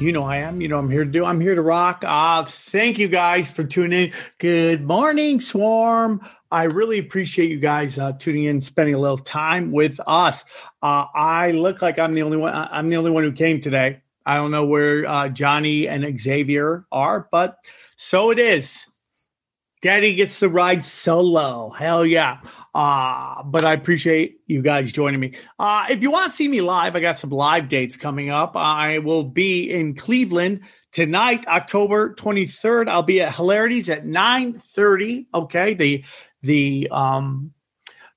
You know I am. You know I'm here to do. I'm here to rock. Uh, thank you guys for tuning in. Good morning, Swarm. I really appreciate you guys uh, tuning in, spending a little time with us. Uh, I look like I'm the only one. I'm the only one who came today. I don't know where uh, Johnny and Xavier are, but so it is. Daddy gets to ride solo. Hell yeah. Uh, but I appreciate you guys joining me. Uh, if you want to see me live, I got some live dates coming up. I will be in Cleveland tonight, October 23rd. I'll be at Hilarities at 9:30. Okay. The the um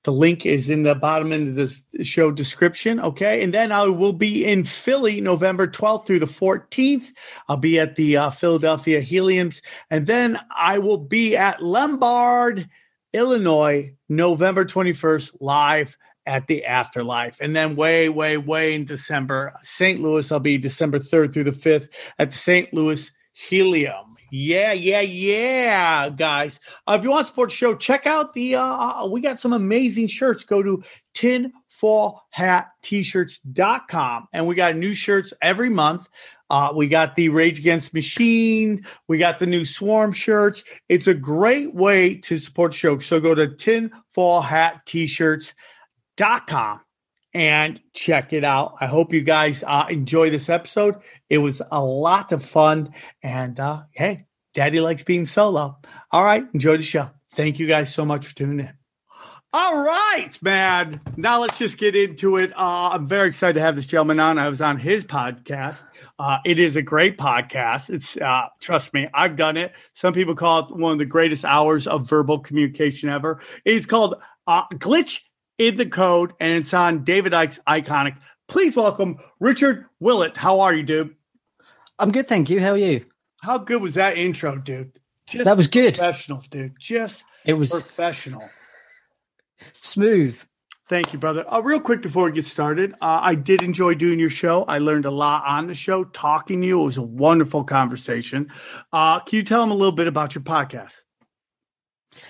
the link is in the bottom end of the show description. Okay. And then I will be in Philly November 12th through the 14th. I'll be at the uh, Philadelphia Heliums. And then I will be at Lombard, Illinois, November 21st, live at the Afterlife. And then way, way, way in December, St. Louis, I'll be December 3rd through the 5th at the St. Louis Helium. Yeah, yeah, yeah, guys. Uh, if you want to support the show, check out the uh we got some amazing shirts. Go to tinfoilhat-t-shirts.com and we got new shirts every month. Uh, we got the Rage Against Machine. We got the new Swarm shirts. It's a great way to support the show. So go to tinfoilhat-t-shirts.com and check it out. I hope you guys uh, enjoy this episode. It was a lot of fun. And uh, hey, daddy likes being solo. All right, enjoy the show. Thank you guys so much for tuning in. All right, man. Now let's just get into it. Uh, I'm very excited to have this gentleman on. I was on his podcast. Uh, it is a great podcast. It's uh, trust me, I've done it. Some people call it one of the greatest hours of verbal communication ever. It's called uh, Glitch in the Code, and it's on David Icke's Iconic. Please welcome Richard Willett. How are you, dude? I'm good, thank you. How are you? How good was that intro, dude? Just That was good. Professional, dude. Just It was professional. smooth. Thank you, brother. Uh, real quick before we get started, uh, I did enjoy doing your show. I learned a lot on the show, talking to you. It was a wonderful conversation. Uh, can you tell them a little bit about your podcast?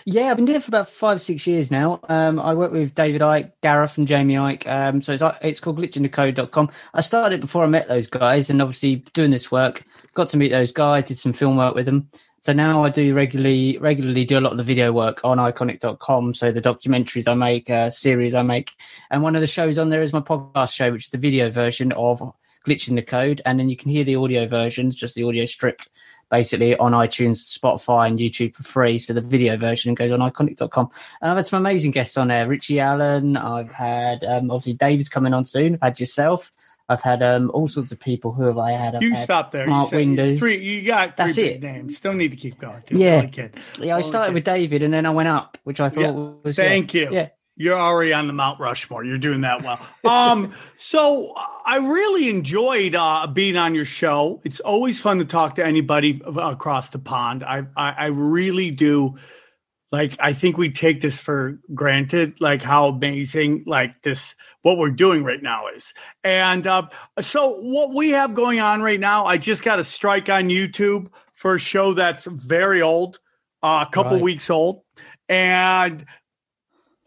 Yeah, I've been doing it for about five, six years now. Um, I work with David Icke, Gareth, and Jamie Icke. Um, so it's, it's called glitchingthecode.com. I started it before I met those guys, and obviously doing this work, got to meet those guys, did some film work with them. So now I do regularly regularly do a lot of the video work on iconic.com. So the documentaries I make, uh, series I make, and one of the shows on there is my podcast show, which is the video version of Glitch in the Code, and then you can hear the audio versions, just the audio stripped, basically on iTunes, Spotify, and YouTube for free. So the video version goes on iconic.com. And I've had some amazing guests on there: Richie Allen. I've had um, obviously David's coming on soon. I've had yourself. I've had um, all sorts of people. Who have I had? I've You had stop there. Mark you Windows. Three, you got three That's it. names. Don't need to keep going. dude. Yeah. Yeah, I started with David, and then I went up, which I thought Yeah. was Thank yeah. you. Yeah. You're already on the Mount Rushmore. You're doing that well. Um, so I really enjoyed uh, being on your show. It's always fun to talk to anybody across the pond. I, I, I really do. Like, I think we take this for granted, like how amazing, like this, what we're doing right now is. And uh, so, what we have going on right now, I just got a strike on YouTube for a show that's very old, uh, a couple Right. weeks old. And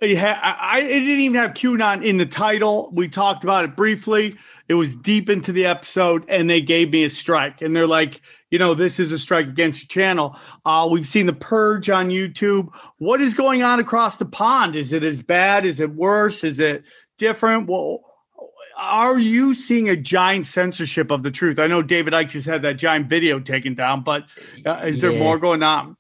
ha- I, I didn't even have QAnon in the title. We talked about it briefly. It was deep into the episode, and they gave me a strike. And they're like, you know, this is a strike against your channel. Uh, we've seen the purge on YouTube. What is going on across the pond? Is it as bad? Is it worse? Is it different? Well, are you seeing a giant censorship of the truth? I know David Icke just had that giant video taken down, but uh, is there more going on?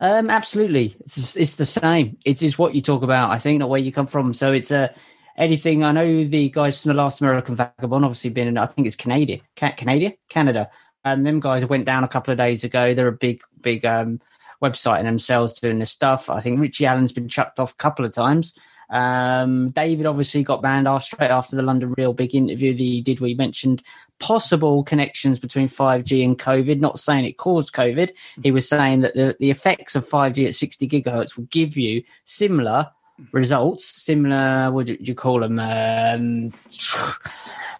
Um, absolutely. It's it's the same. It is what you talk about. I think not where you come from. So it's a anything. I know the guys from the Last American Vagabond, obviously been in. I think it's Canada, Ca- Canada, Canada. And them guys went down a couple of days ago. They're a big, big um, website in themselves doing this stuff. I think Richie Allen's been chucked off a couple of times. Um, David obviously got banned off straight after the London Real big interview that he did. We mentioned possible connections between 5G and COVID. Not saying it caused COVID. He was saying that the, the effects of 5G at 60 gigahertz will give you similar results, similar, what do you call them, um,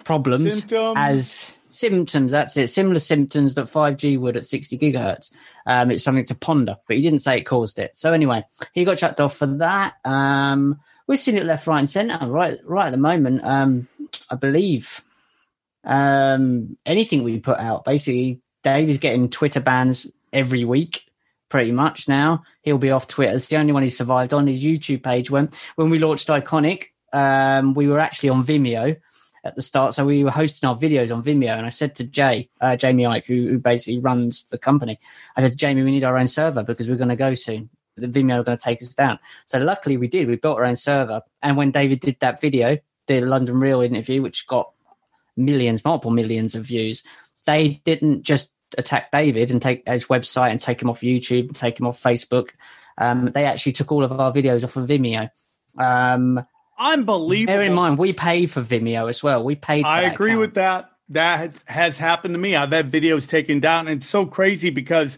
problems Symptoms. as symptoms. That's it. Similar symptoms that 5G would at 60 gigahertz. Um, it's something to ponder, but he didn't say it caused it. So anyway, he got chucked off for that. Um, we're seeing it left, right, and centre. Right, right at the moment. Um, I believe um, anything we put out, basically, Dave is getting Twitter bans every week. Pretty much now, he'll be off Twitter. It's the only one he survived on his YouTube page. When when we launched Iconic, um, we were actually on Vimeo at the start, so we were hosting our videos on Vimeo. And I said to Jay, uh, Jamie Icke, who, who basically runs the company, I said, Jamie, we need our own server because we're going to go soon. The Vimeo are going to take us down. So luckily, we did. We built our own server. And when David did that video, the London Real interview, which got millions, multiple millions of views, they didn't just attack David and take his website and take him off YouTube and take him off Facebook. Um, they actually took all of our videos off of Vimeo. Um, Unbelievable. bear in mind, we pay for Vimeo as well. We paid. For I that agree account. with that. That has- has happened to me. I've had videos taken down. And it's so crazy because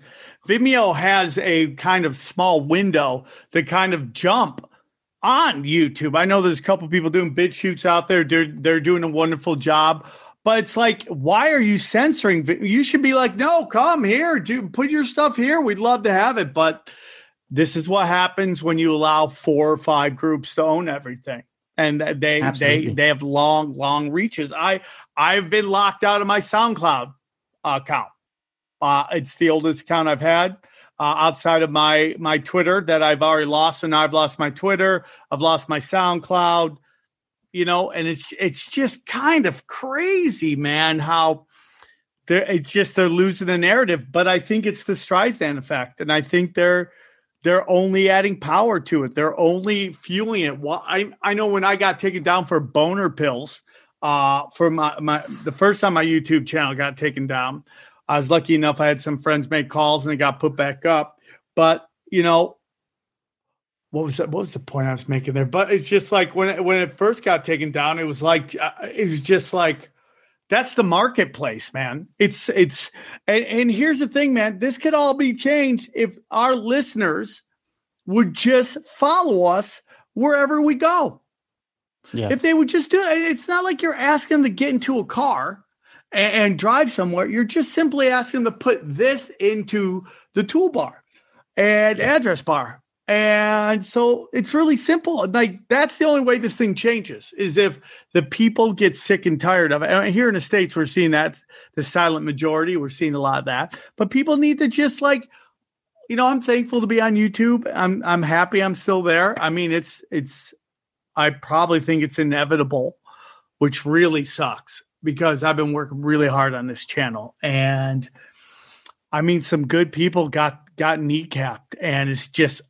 Vimeo has a kind of small window that kind of jump on YouTube. I know there's a couple people doing bid shoots out there. They're they're doing a wonderful job. But it's like, why are you censoring? You should be like, no, come here, do put your stuff here. We'd love to have it. But this is what happens when you allow four or five groups to own everything. And they they they have long, long reaches. I I've been locked out of my SoundCloud account. Uh, it's the oldest account I've had uh, outside of my my Twitter that I've already lost, and I've lost my Twitter. I've lost my SoundCloud. You know, and it's it's just kind of crazy, man. How they're it's just they're losing the narrative. But I think it's the Streisand effect, and I think they're they're only adding power to it. They're only fueling it. Well, I I know when I got taken down for boner pills, uh, for my my the first time my YouTube channel got taken down, I was lucky enough I had some friends make calls and it got put back up. But you know, what was that? What was the point I was making there? But it's just like when it, when it first got taken down, it was like uh, it was just like that's the marketplace, man. It's it's and, and here's the thing, man. This could all be changed if our listeners would just follow us wherever we go. Yeah. If they would just do it, it's not like you're asking them to get into a car and, and drive somewhere. You're just simply asking them to put this into the toolbar and address bar. And so it's really simple. Like that's the only way this thing changes is if the people get sick and tired of it. And here in the States, we're seeing that the silent majority. We're seeing a lot of that. But people need to just like, you know, I'm thankful to be on YouTube. I'm I'm happy I'm still there. I mean, it's it's I probably think it's inevitable, which really sucks because I've been working really hard on this channel. And I mean, some good people got got kneecapped, and it's just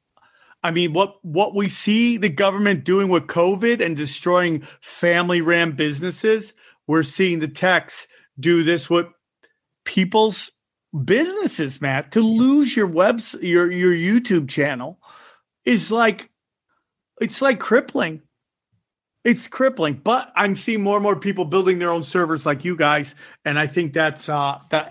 I mean, what what we see the government doing with COVID and destroying family ran businesses, we're seeing the techs do this with people's businesses, Matt. To lose your webs your your YouTube channel is like it's like crippling. It's crippling, but I'm seeing more and more people building their own servers like you guys, and I think that's uh, the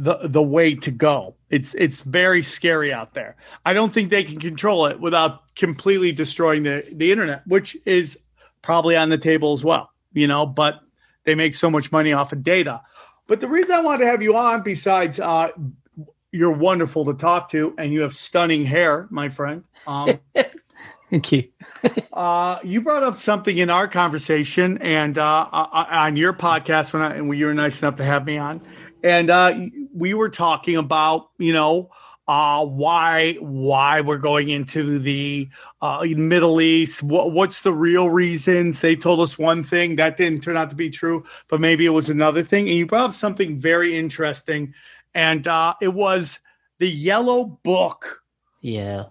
the the way to go. It's it's very scary out there. I don't think they can control it without completely destroying the the internet, which is probably on the table as well. You know, but they make so much money off of data. But the reason I wanted to have you on, besides uh, you're wonderful to talk to, and you have stunning hair, my friend. Um, Thank you. uh, you brought up something in our conversation and uh, uh, on your podcast when, I, when you were nice enough to have me on, and uh, we were talking about you know uh, why why we're going into the uh, Middle East. What, what's the real reasons? They told us one thing that didn't turn out to be true, but maybe it was another thing. And you brought up something very interesting, and uh, it was the Yellow Book. Yeah.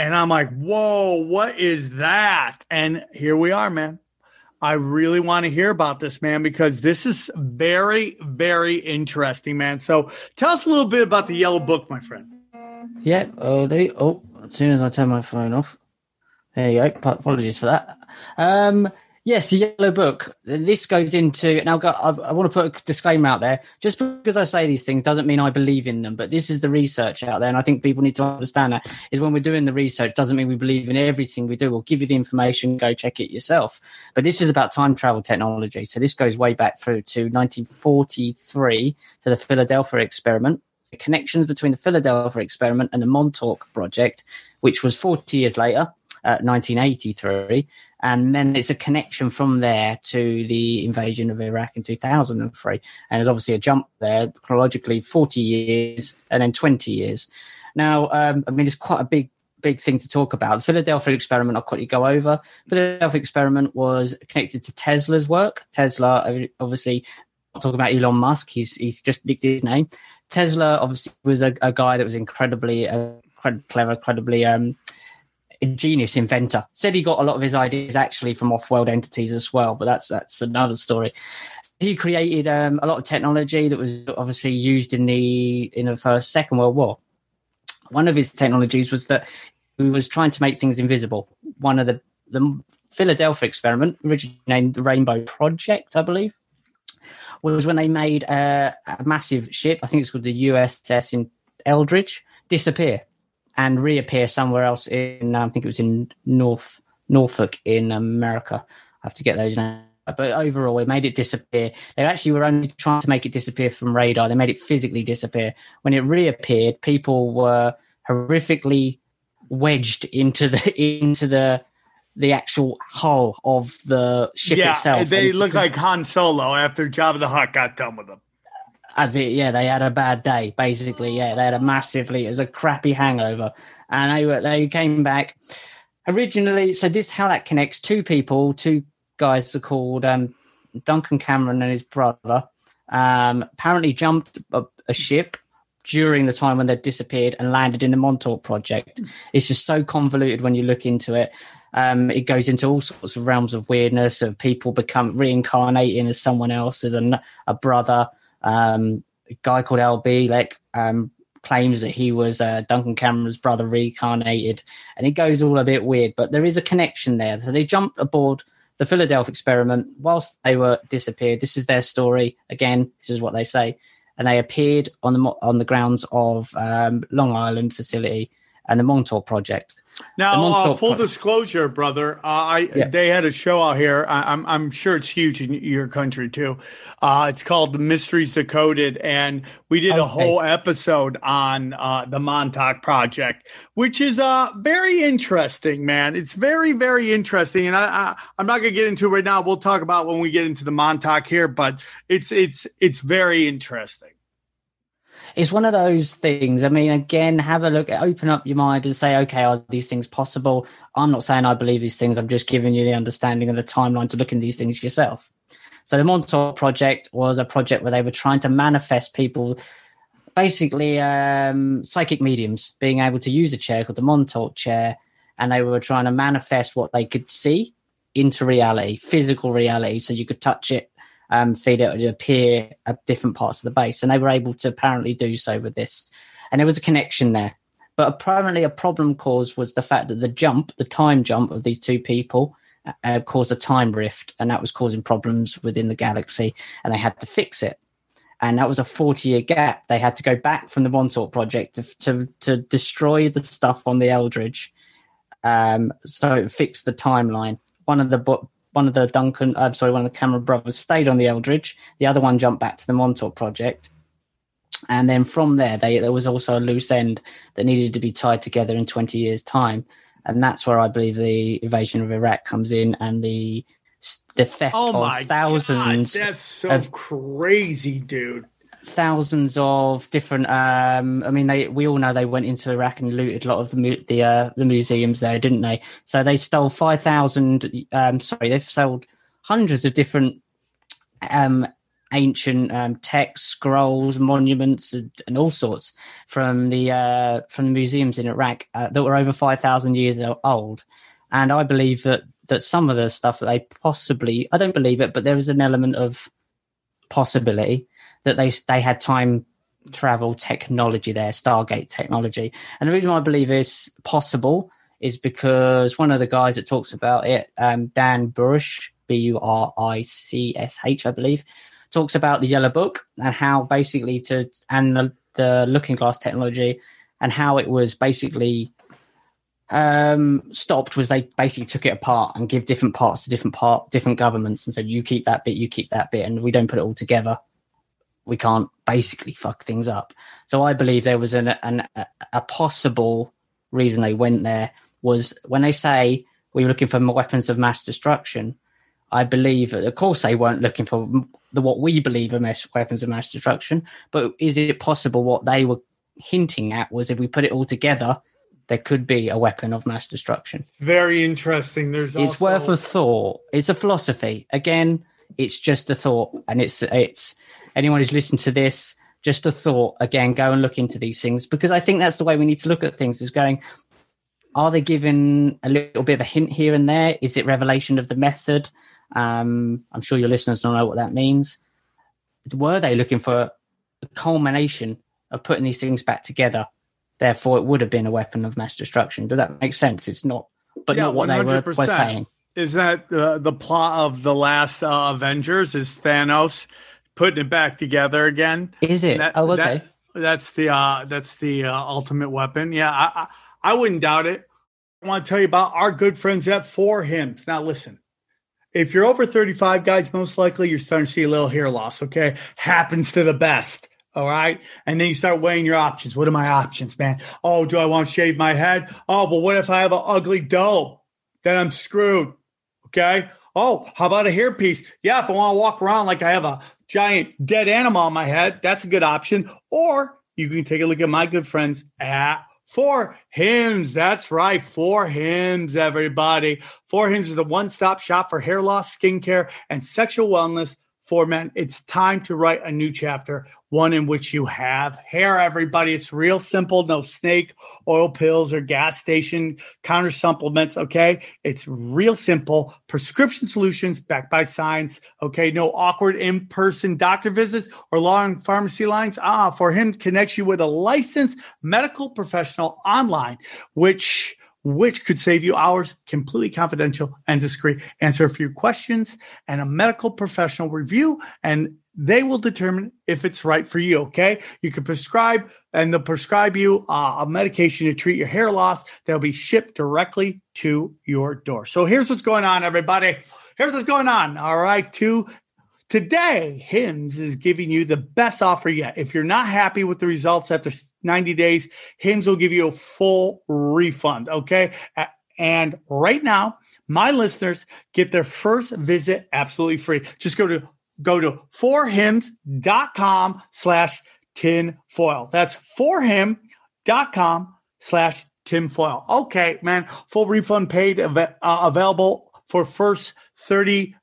And I'm like, whoa, what is that? And here we are, man. I really want to hear about this, man, because this is very, very interesting, man. So tell us a little bit about the Yellow Book, my friend. Yeah. Oh, they, oh, as soon as I turn my phone off. There you go. Apologies for that. Um, Yes, the yellow book. This goes into now. I, I want to put a disclaimer out there. Just because I say these things doesn't mean I believe in them. But this is the research out there, and I think people need to understand that. Is when we're doing the research doesn't mean we believe in everything we do. We'll give you the information. Go check it yourself. But this is about time travel technology. So this goes way back through to 1943 to the Philadelphia experiment. The connections between the Philadelphia experiment and the Montauk project, which was 40 years later, uh, 1983 and then it's a connection from there to the invasion of Iraq in 2003. And there's obviously a jump there, chronologically 40 years and then 20 years. Now, um, I mean, it's quite a big, big thing to talk about. The Philadelphia experiment, I'll quickly go over. Philadelphia experiment was connected to Tesla's work. Tesla, obviously, I'm talking about Elon Musk. He's he's just nicked his name. Tesla obviously was a, a guy that was incredibly uh, clever, incredibly um, ingenious inventor. Said he got a lot of his ideas actually from off-world entities as well, but that's that's another story. He created um, a lot of technology that was obviously used in the in the first Second World War. One of his technologies was that he was trying to make things invisible. One of the the Philadelphia experiment, originally named the Rainbow Project, I believe, was when they made a, a massive ship. I think it's called the USS in Eldridge disappear and reappear somewhere else in um, I think it was in North Norfolk in America. I have to get those names. But overall, it made it disappear. They actually were only trying to make it disappear from radar. They made it physically disappear. When it reappeared, people were horrifically wedged into the into the the actual hull of the ship yeah, itself. They look like Han Solo after Jabba the Hutt got done with them as it yeah they had a bad day basically. Yeah they had a massively it was a crappy hangover. And they they came back. Originally so this how that connects two people two guys are called um, duncan cameron and his brother um, apparently jumped a, a, ship during the time when they disappeared and landed in the montauk project. It's just so convoluted when you look into it. Um, it goes into all sorts of realms of weirdness of people become reincarnating as someone else as a, a brother um, a guy called Al Bielek um, claims that he was uh, Duncan Cameron's brother reincarnated, and it goes all a bit weird. But there is a connection there. So they jumped aboard the Philadelphia experiment whilst they were disappeared. This is their story. Again, this is what they say, and they appeared on the on the grounds of um, Long Island facility and the Montauk project. Now, uh, full disclosure, brother, uh, I yeah. they had a show out here. I, am I'm, I'm sure it's huge in your country too. Uh, it's called The Mysteries Decoded, and we did okay. a whole episode on uh, the Montauk Project, which is uh very interesting, man. It's very very interesting, and I, I I'm not gonna get into it right now. We'll talk about when we get into the Montauk here, but it's it's it's very interesting it's one of those things. I mean, again, have a look, open up your mind and say, okay, are these things possible? I'm not saying I believe these things. I'm just giving you the understanding of the timeline to look in these things yourself. So the Montauk project was a project where they were trying to manifest people, basically um, psychic mediums, being able to use a chair called the Montauk chair, and they were trying to manifest what they could see into reality, physical reality, so you could touch it um, feed it would appear at different parts of the base. And they were able to apparently do so with this. And there was a connection there. But apparently, a problem caused was the fact that the jump, the time jump of these two people, uh, caused a time rift, and that was causing problems within the galaxy, and they had to fix it. And that was a 40 year gap. They had to go back from the Montauk project to, to, to destroy the stuff on the Eldridge. Um, so it fixed the timeline. One of the one of the Duncan, I'm uh, sorry, one of the Cameron brothers stayed on the Eldridge. The other one jumped back to the Montauk project. And then from there, they, there was also a loose end that needed to be tied together in 20 years' time. And that's where I believe the invasion of Iraq comes in and the the theft oh of thousands. God, that's so of, crazy, dude thousands of different. Um, I mean, they we all know they went into Iraq and looted a lot of the the uh, the museums there, didn't they? So they stole five thousand. Um, sorry, they've sold hundreds of different um, ancient um, texts, scrolls, monuments, and, and, all sorts from the uh, from the museums in Iraq uh, that were over five thousand years old. and I believe that that some of the stuff that they possibly I don't believe it, but there is an element of possibility that they they had time travel technology there, Stargate technology. And the reason I believe it's possible is because one of the guys that talks about it, um, Dan Burisch, B U R I C S H, I believe, talks about the Yellow Book and how basically to and the, the Looking Glass technology and how it was basically um, stopped was they basically took it apart and give different parts to different part different governments and said you keep that bit, you keep that bit, and we don't put it all together. We can't basically fuck things up. So I believe there was an, an a possible reason they went there was when they say we were looking for weapons of mass destruction. I believe, of course, they weren't looking for the what we believe are mass, weapons of mass destruction. But is it possible what they were hinting at was if we put it all together, there could be a weapon of mass destruction. Very interesting. There's it's also... worth a thought. It's a philosophy. Again, it's just a thought, and it's it's anyone who's listened to this, just a thought. Again, go and look into these things because I think that's the way we need to look at things. Is going, are they giving a little bit of a hint here and there? Is it revelation of the method? Um, I'm sure your listeners don't know what that means. Were they looking for a culmination of putting these things back together? Therefore, it would have been a weapon of mass destruction. Does that make sense? It's not, but Yeah, not what they were, were saying. Is that uh, the plot of the last uh, Avengers? Is Thanos putting it back together again? Is it? That- oh, okay. that- that's the uh, that's the uh, ultimate weapon. Yeah, I, I I wouldn't doubt it. I want to tell you about our good friends at For Hims. Now, listen. If you're over 35, guys, most likely you're starting to see a little hair loss. Okay, happens to the best. All right, and then you start weighing your options. What are my options, man? Oh, do I want to shave my head? Oh, but what if I have an ugly dome? Then I'm screwed. Okay. Oh, how about a hairpiece? Yeah, if I want to walk around like I have a giant dead animal on my head, that's a good option. Or you can take a look at my good friends at For Hims. That's right. For Hims, everybody. For Hims is a one stop shop for hair loss, skincare, and sexual wellness men. It's time to write a new chapter, one in which you have hair, everybody. It's real simple. No snake oil pills or gas station counter supplements. Okay. It's real simple. Prescription solutions backed by science. Okay. No awkward in person doctor visits or long pharmacy lines. Ah, for him connects you with a licensed medical professional online, which which could save you hours, completely confidential and discreet. Answer a few questions and a medical professional review, and they will determine if it's right for you. Okay. You can prescribe and they'll prescribe you uh, a medication to treat your hair loss. They'll be shipped directly to your door. So here's what's going on, everybody. Here's what's going on. All right. Two Today, Hims is giving you the best offer yet. If you're not happy with the results after 90 days, Hims will give you a full refund. Okay. And right now, my listeners get their first visit absolutely free. Just go to go to forhims.com slash tinfoil. That's forhim.com slash tinfoil. Okay, man. Full refund paid av- uh, available for first 30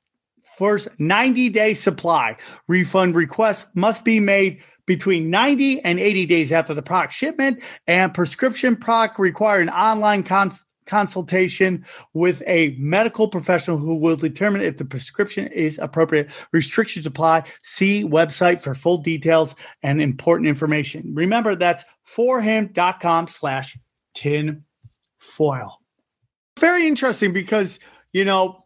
first 90 day supply. Refund requests must be made between 90 and 80 days after the product shipment, and prescription product require an online cons- consultation with a medical professional who will determine if the prescription is appropriate. Restrictions apply. See website for full details and important information. Remember, that's forhim.com slash tinfoil. Very interesting because, you know,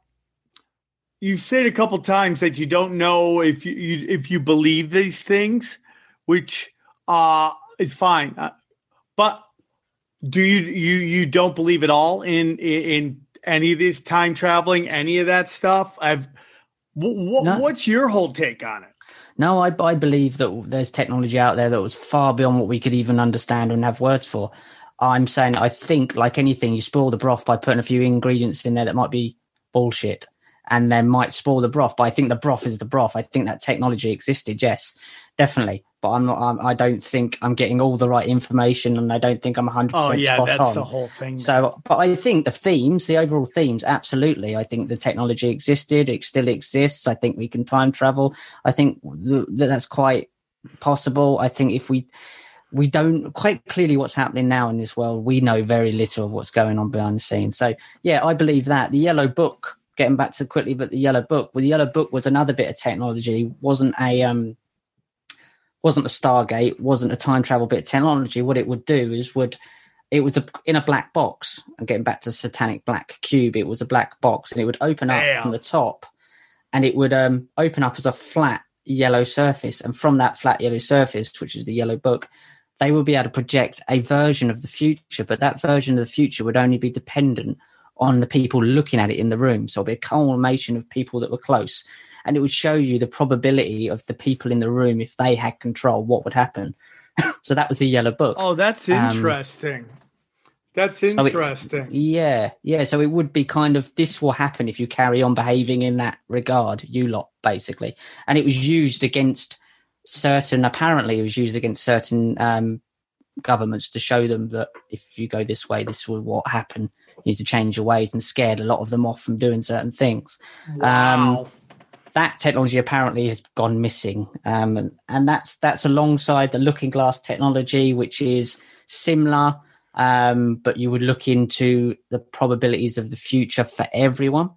you've said a couple times that you don't know if you, you if you believe these things, which uh is fine. Uh, but do you you you don't believe at all in in, in any of this time traveling, any of that stuff? I've what, No. what's your whole take on it? No, I, I believe that there's technology out there that was far beyond what we could even understand and have words for. I'm saying I think, like anything, you spoil the broth by putting a few ingredients in there that might be bullshit and then might spoil the broth. But I think the broth is the broth. I think that technology existed, yes, definitely. But I'm not. I'm, I don't think I'm getting all the right information, and I don't think I'm 100 Oh percent yeah, spot that's on. the whole thing. So, but I think the themes, the overall themes, absolutely. I think the technology existed, it still exists. I think we can time travel. I think that that's quite possible. I think if we, we don't quite clearly what's happening now in this world. We know very little of what's going on behind the scenes. So yeah, I believe that the yellow book. Getting back to quickly, but the yellow book. Well, the yellow book was another bit of technology. wasn't a um, wasn't a Stargate. wasn't a time travel bit of technology. What it would do is would it was a, in a black box. And getting back to satanic black cube, it was a black box, and it would open up Damn. from the top, and it would um, open up as a flat yellow surface, and from that flat yellow surface, which is the yellow book, they will be able to project a version of the future, but that version of the future would only be dependent on the people looking at it in the room. So it'll be a culmination of people that were close. And it would show you the probability of the people in the room, if they had control, what would happen. so that was the yellow book. Oh, that's Um, interesting. that's So it- interesting. Yeah, yeah. So it would be kind of this will happen if you carry on behaving in that regard, you lot, basically. And it was used against certain, apparently, it was used against certain um, governments to show them that if you go this way, this will what happen. You need to change your ways and scared a lot of them off from doing certain things. wow. That technology apparently has gone missing, um, and, and that's that's alongside the looking glass technology, which is similar, um, but you would look into the probabilities of the future for everyone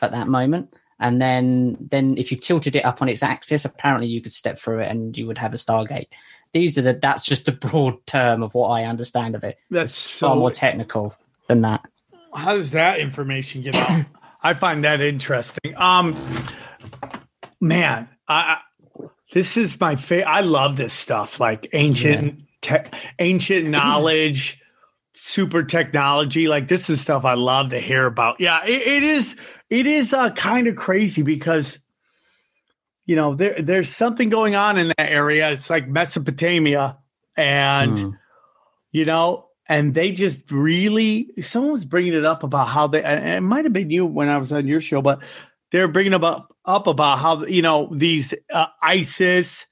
at that moment. And then, then if you tilted it up on its axis, apparently you could step through it and you would have a Stargate. These are the. That's just a broad term of what I understand of it. that's Far so. more technical than that. How does that information get out? I find that interesting. Um, man, I, this is my favorite. I love this stuff, like ancient tech, ancient knowledge, super technology. Like this is stuff I love to hear about. Yeah, it, it is. It is uh, kind of crazy because you know there there's something going on in that area. It's like Mesopotamia, and Mm. you know, and they just really someone was bringing it up about how they it might have been you when I was on your show, but they're bringing up up about how you know these uh, ISIS,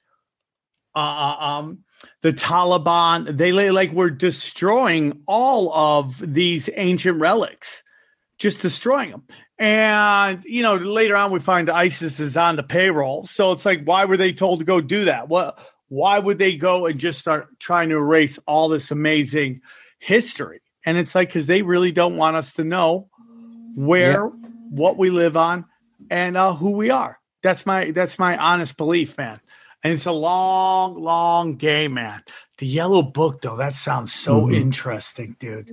uh, um, the Taliban, they lay like we're destroying all of these ancient relics, just destroying them. And you know, later on we find ISIS is on the payroll, so it's like, why were they told to go do that? well Why would they go and just start trying to erase all this amazing history? And it's like because they really don't want us to know where what we live on and uh, who we are. That's my that's my honest belief, man. And it's a long, long game, man. The yellow book, though, that sounds so Mhm. interesting, dude.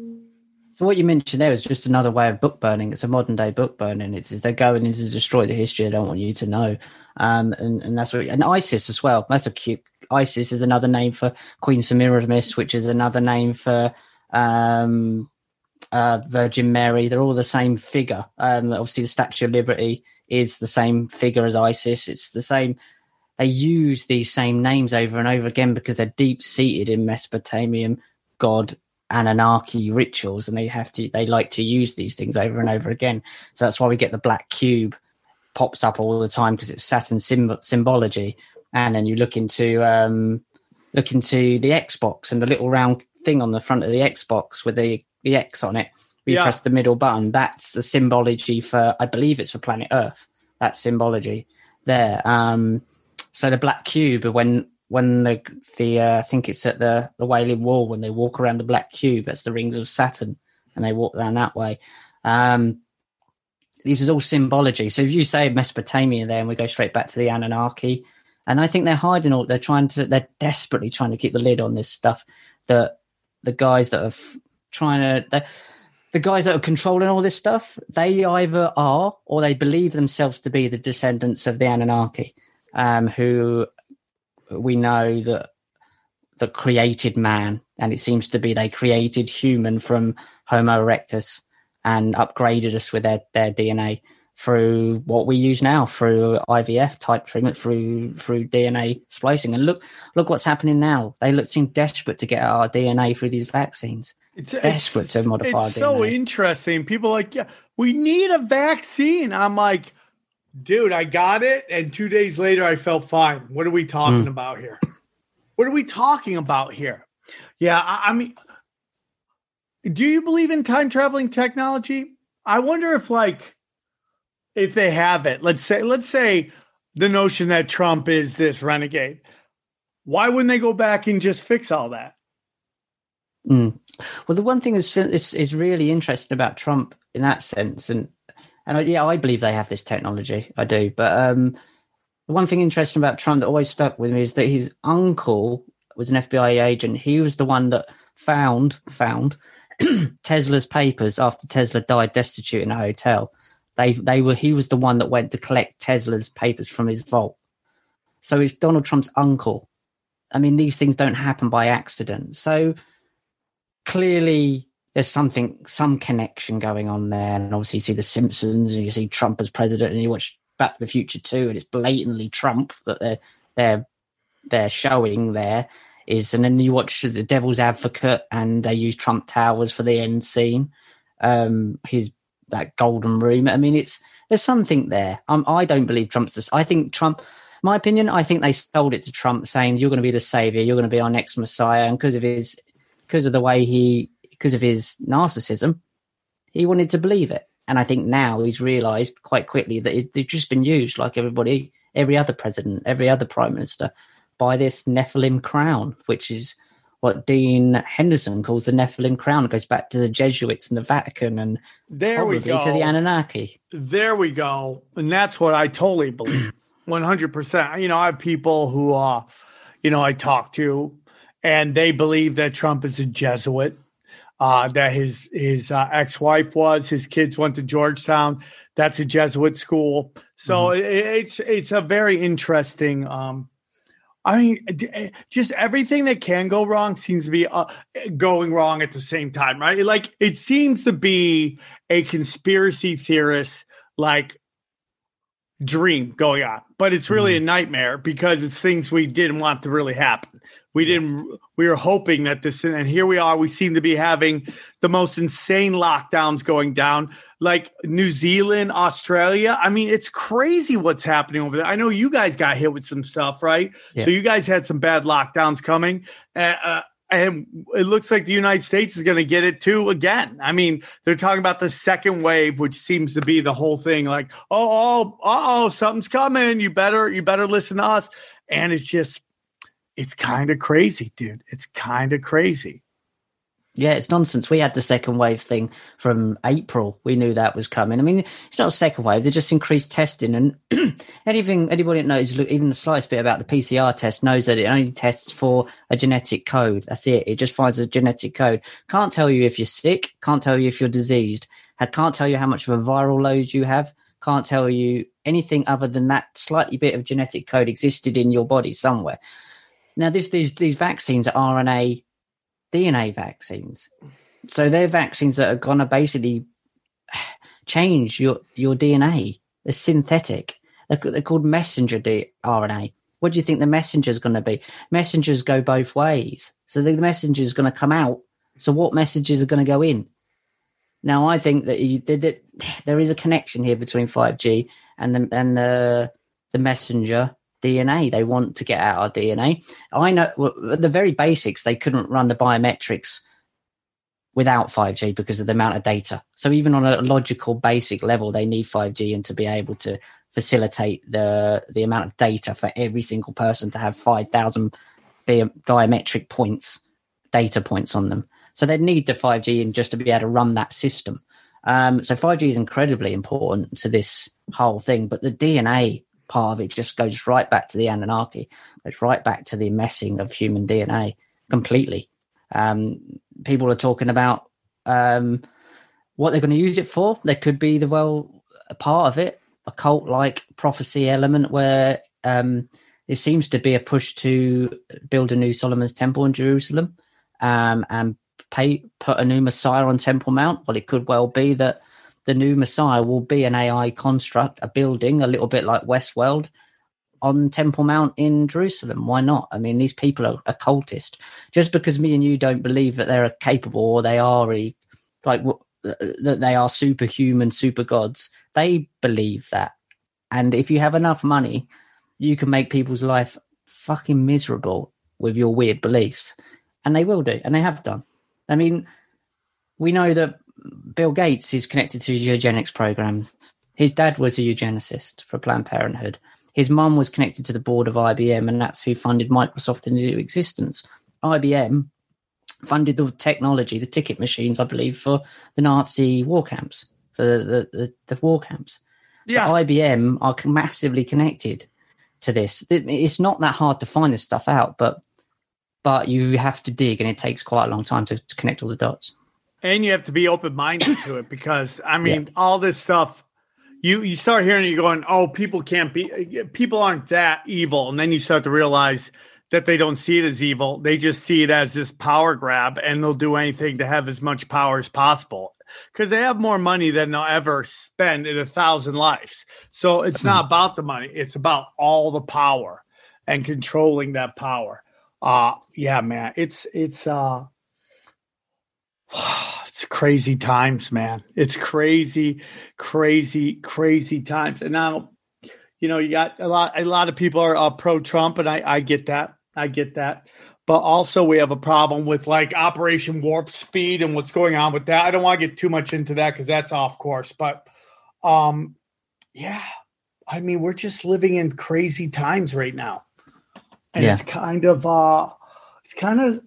So what you mentioned there is just another way of book burning. It's a modern day book burning. It's, it's they're going in to destroy the history they don't want you to know, um, and and that's what and ISIS as well. That's a cute. ISIS is another name for Queen Semiramis, which is another name for um, uh, Virgin Mary. They're all the same figure. Um, obviously, the Statue of Liberty is the same figure as ISIS. It's the same. They use these same names over and over again because they're deep seated in Mesopotamian god anarchy rituals, and they have to they like to use these things over and over again. So that's why we get the black cube pops up all the time because it's Saturn symb- symbology. And then you look into um, look into the Xbox and the little round thing on the front of the Xbox with the the X on it. We Yeah. press the middle button. That's the symbology for I believe it's for planet Earth. That symbology there. Um, so the black cube when when the the uh, I think it's at the the Wailing Wall when they walk around the black cube. That's the rings of Saturn, and they walk around that way. Um, this is all symbology. So if you say Mesopotamia there, and we go straight back to the Anunnaki, and I think they're hiding all. They're trying to. They're desperately trying to keep the lid on this stuff. That the guys that are f- trying to. the guys that are controlling all this stuff, they either are or they believe themselves to be the descendants of the Anunnaki, um, who we know that that created man, and it seems to be they created human from Homo erectus and upgraded us with their, their DNA through what we use now through IVF type treatment through through DNA splicing. And look look what's happening now. They look seem desperate to get our DNA through these vaccines. It's Desperate to modify It's so DNA. interesting. People are like, yeah, we need a vaccine. I'm like, dude, I got it, and two days later, I felt fine. What are we talking Hmm. about here? What are we talking about here? Yeah, I, I mean, do you believe in time traveling technology? I wonder if like if they have it. Let's say let's say the notion that Trump is this renegade. Why wouldn't they go back and just fix all that? Mm. Well, the one thing that's is, is really interesting about Trump in that sense, and and yeah, I believe they have this technology. I do, but um, the one thing interesting about Trump that always stuck with me is that his uncle was an FBI agent. He was the one that found found Tesla's papers after Tesla died destitute in a hotel. They they were he was the one that went to collect Tesla's papers from his vault. So it's Donald Trump's uncle. I mean, these things don't happen by accident. So clearly there's something some connection going on there. And obviously you see the Simpsons and you see Trump as president and you watch Back to the Future too, and it's blatantly Trump that they're they're they're showing there is and then you watch the devil's advocate and they use trump towers for the end scene um his that golden room. I mean it's there's something there. Um, i don't believe trump's this i think trump my opinion i think they sold it to trump saying you're going to be the savior you're going to be our next messiah and because of his because of the way he because of his narcissism he wanted to believe it. And i think now he's realized quite quickly that it, they've just been used like everybody every other president every other prime minister by this Nephilim crown, which is what Dean Henderson calls the Nephilim crown. It goes back to the Jesuits and the Vatican and there we go to the Anunnaki. There we go, and that's what I totally believe, one hundred percent. You know, I have people who, uh, you know, I talk to, and they believe that Trump is a Jesuit. Uh, that his his uh, ex wife was, his kids went to Georgetown. That's a Jesuit school, so mm-hmm. it, it's it's a very interesting um, I mean, eh, just everything that can go wrong seems to be uh, going wrong at the same time, right? Like it seems to be a conspiracy theorist like dream going on, but it's really mm-hmm. a nightmare because it's things we didn't want to really happen. We didn't. We were hoping that this, and here we are. We seem to be having the most insane lockdowns going down, like New Zealand, Australia. I mean, it's crazy what's happening over there. I know you guys got hit with some stuff, right? Yeah. So you guys had some bad lockdowns coming. Uh, uh, and it looks like the United States is going to get it too again. I mean, they're talking about the second wave, which seems to be the whole thing. Like, oh, oh, oh, something's coming. You better, you better listen to us. And it's just, it's kind of crazy, dude. It's kind of crazy. Yeah, it's nonsense. We had the second wave thing from April. We knew that was coming. I mean, it's not a second wave; they just increased testing. And anything, anybody that knows, even the slightest bit about the PCR test knows that it only tests for a genetic code. That's it. It just finds a genetic code. Can't tell you if you're sick. Can't tell you if you're diseased. Can't tell you how much of a viral load you have. Can't tell you anything other than that slightly bit of genetic code existed in your body somewhere. Now, this these these vaccines are RNA, DNA vaccines, so they're vaccines that are going to basically change your your DNA. They're synthetic. They're, they're called messenger RNA. What do you think the messenger is going to be? Messengers go both ways. So the messenger is going to come out. So what messages are going to go in? Now, I think that, you, that, there is a connection here between 5G and the and the the messenger DNA. They want to get out our DNA. I know at the very basics, they couldn't run the biometrics without 5G because of the amount of data. So even on a logical basic level, they need 5G and to be able to facilitate the the amount of data for every single person to have 5,000 biometric points, data points on them. So they'd need the 5G and just to be able to run that system. Um, so 5G is incredibly important to this whole thing, but the DNA part of it just goes right back to the Anunnaki. It's right back to the messing of human DNA completely. Um, people are talking about um, what they're going to use it for. There could be the well a part of it, a cult like prophecy element where um, there seems to be a push to build a new Solomon's temple in Jerusalem um, and pay, put a new Messiah on Temple Mount. Well, it could well be that the new Messiah will be an AI construct, a building, a little bit like Westworld on Temple Mount in Jerusalem. Why not? I mean, these people are occultist. Just because me and you don't believe that they're capable or they are like that they are superhuman, super gods, they believe that. And if you have enough money, you can make people's life fucking miserable with your weird beliefs. And they will do, and they have done. I mean, we know that Bill Gates is connected to eugenics programs. His dad was a eugenicist for Planned Parenthood. his mum was connected to the board of IBM, and that's who funded Microsoft into existence. IBM funded the technology, the ticket machines, I believe, for the Nazi war camps, for the, the, the, the war camps. Yeah. So IBM are massively connected to this. It's not that hard to find this stuff out, but but you have to dig, and it takes quite a long time to, to connect all the dots. And you have to be open minded to it because I mean, all this stuff. You you start hearing it, you're going, oh, people can't be, people aren't that evil, and then you start to realize that they don't see it as evil. They just see it as this power grab, and they'll do anything to have as much power as possible because they have more money than they'll ever spend in a thousand lives. So it's not about the money; it's about all the power and controlling that power. Uh yeah, man, it's it's uh it's crazy times, man. It's crazy, crazy, crazy times. And now, you know, you got a lot. A lot of people are uh, pro Trump, and I, I get that. I get that. But also, we have a problem with like Operation Warp Speed and what's going on with that. I don't want to get too much into that because that's off course. But, um, yeah, I mean, we're just living in crazy times right now, and Yeah. it's kind of, uh, it's kind of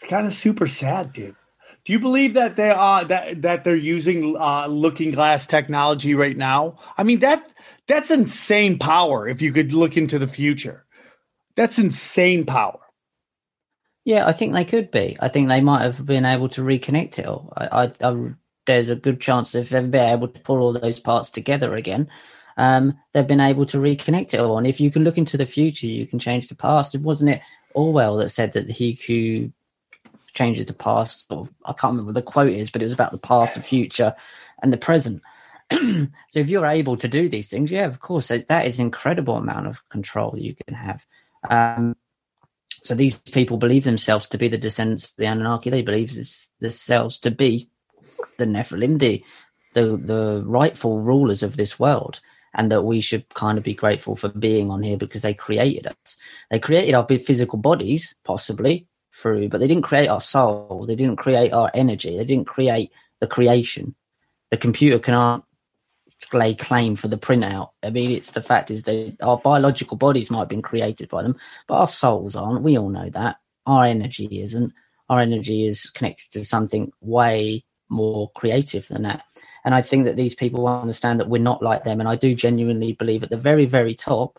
it's kind of super sad, dude. Do you believe that they are that that they're using uh, looking glass technology right now? I mean that that's insane power. If you could look into the future, that's insane power. Yeah, I think they could be. I think they might have been able to reconnect it all. I, I, I there's a good chance if they've been able to pull all those parts together again, um, they've been able to reconnect it all. And if you can look into the future, you can change the past. It wasn't it Orwell that said that he who changes the past. Or I can't remember what the quote is, but it was about the past, the future, and the present. so if you're able to do these things, yeah, of course, that that is incredible amount of control you can have. Um, so these people believe themselves to be the descendants of the Anunnaki. They believe this, themselves to be the Nephilim, the, the the rightful rulers of this world, and that we should kind of be grateful for being on here because they created us. They created our physical bodies, possibly through, but they didn't create our souls. They didn't create our energy. They didn't create the creation. The computer cannot lay claim for the printout. I mean, it's the fact is that our biological bodies might have been created by them, but our souls aren't. We all know that. Our energy isn't. Our energy is connected to something way more creative than that. And I think that these people understand that we're not like them. And I do genuinely believe at the very, very top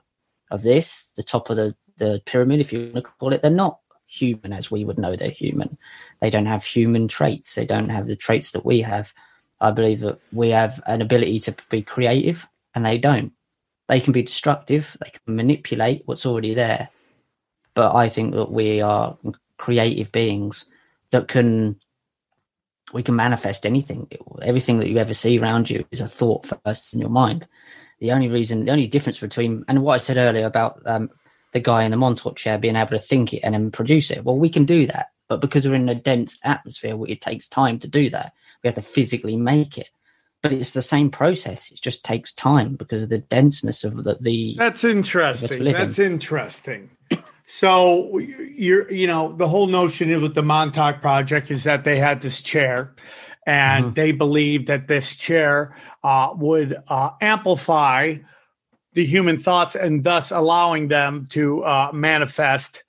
of this, the top of the, the pyramid, if you want to call it, they're not human as we would know they're human. They don't have human traits. They don't have the traits that we have. I believe that we have an ability to be creative and they don't. They can be destructive, they can manipulate what's already there. But I think that we are creative beings that can we can manifest anything. Everything that you ever see around you is a thought first in your mind. The only reason, the only difference between, and what I said earlier about um, the guy in the Montauk chair being able to think it and then produce it, well, we can do that. But because we're in a dense atmosphere, it takes time to do that. We have to physically make it. But it's the same process. It just takes time because of the denseness of the. the That's interesting. That's interesting. So you're, you know, the whole notion with the Montauk Project is that they had this chair, and Mm-hmm. they believed that this chair uh, would uh, amplify the human thoughts and thus allowing them to uh, manifest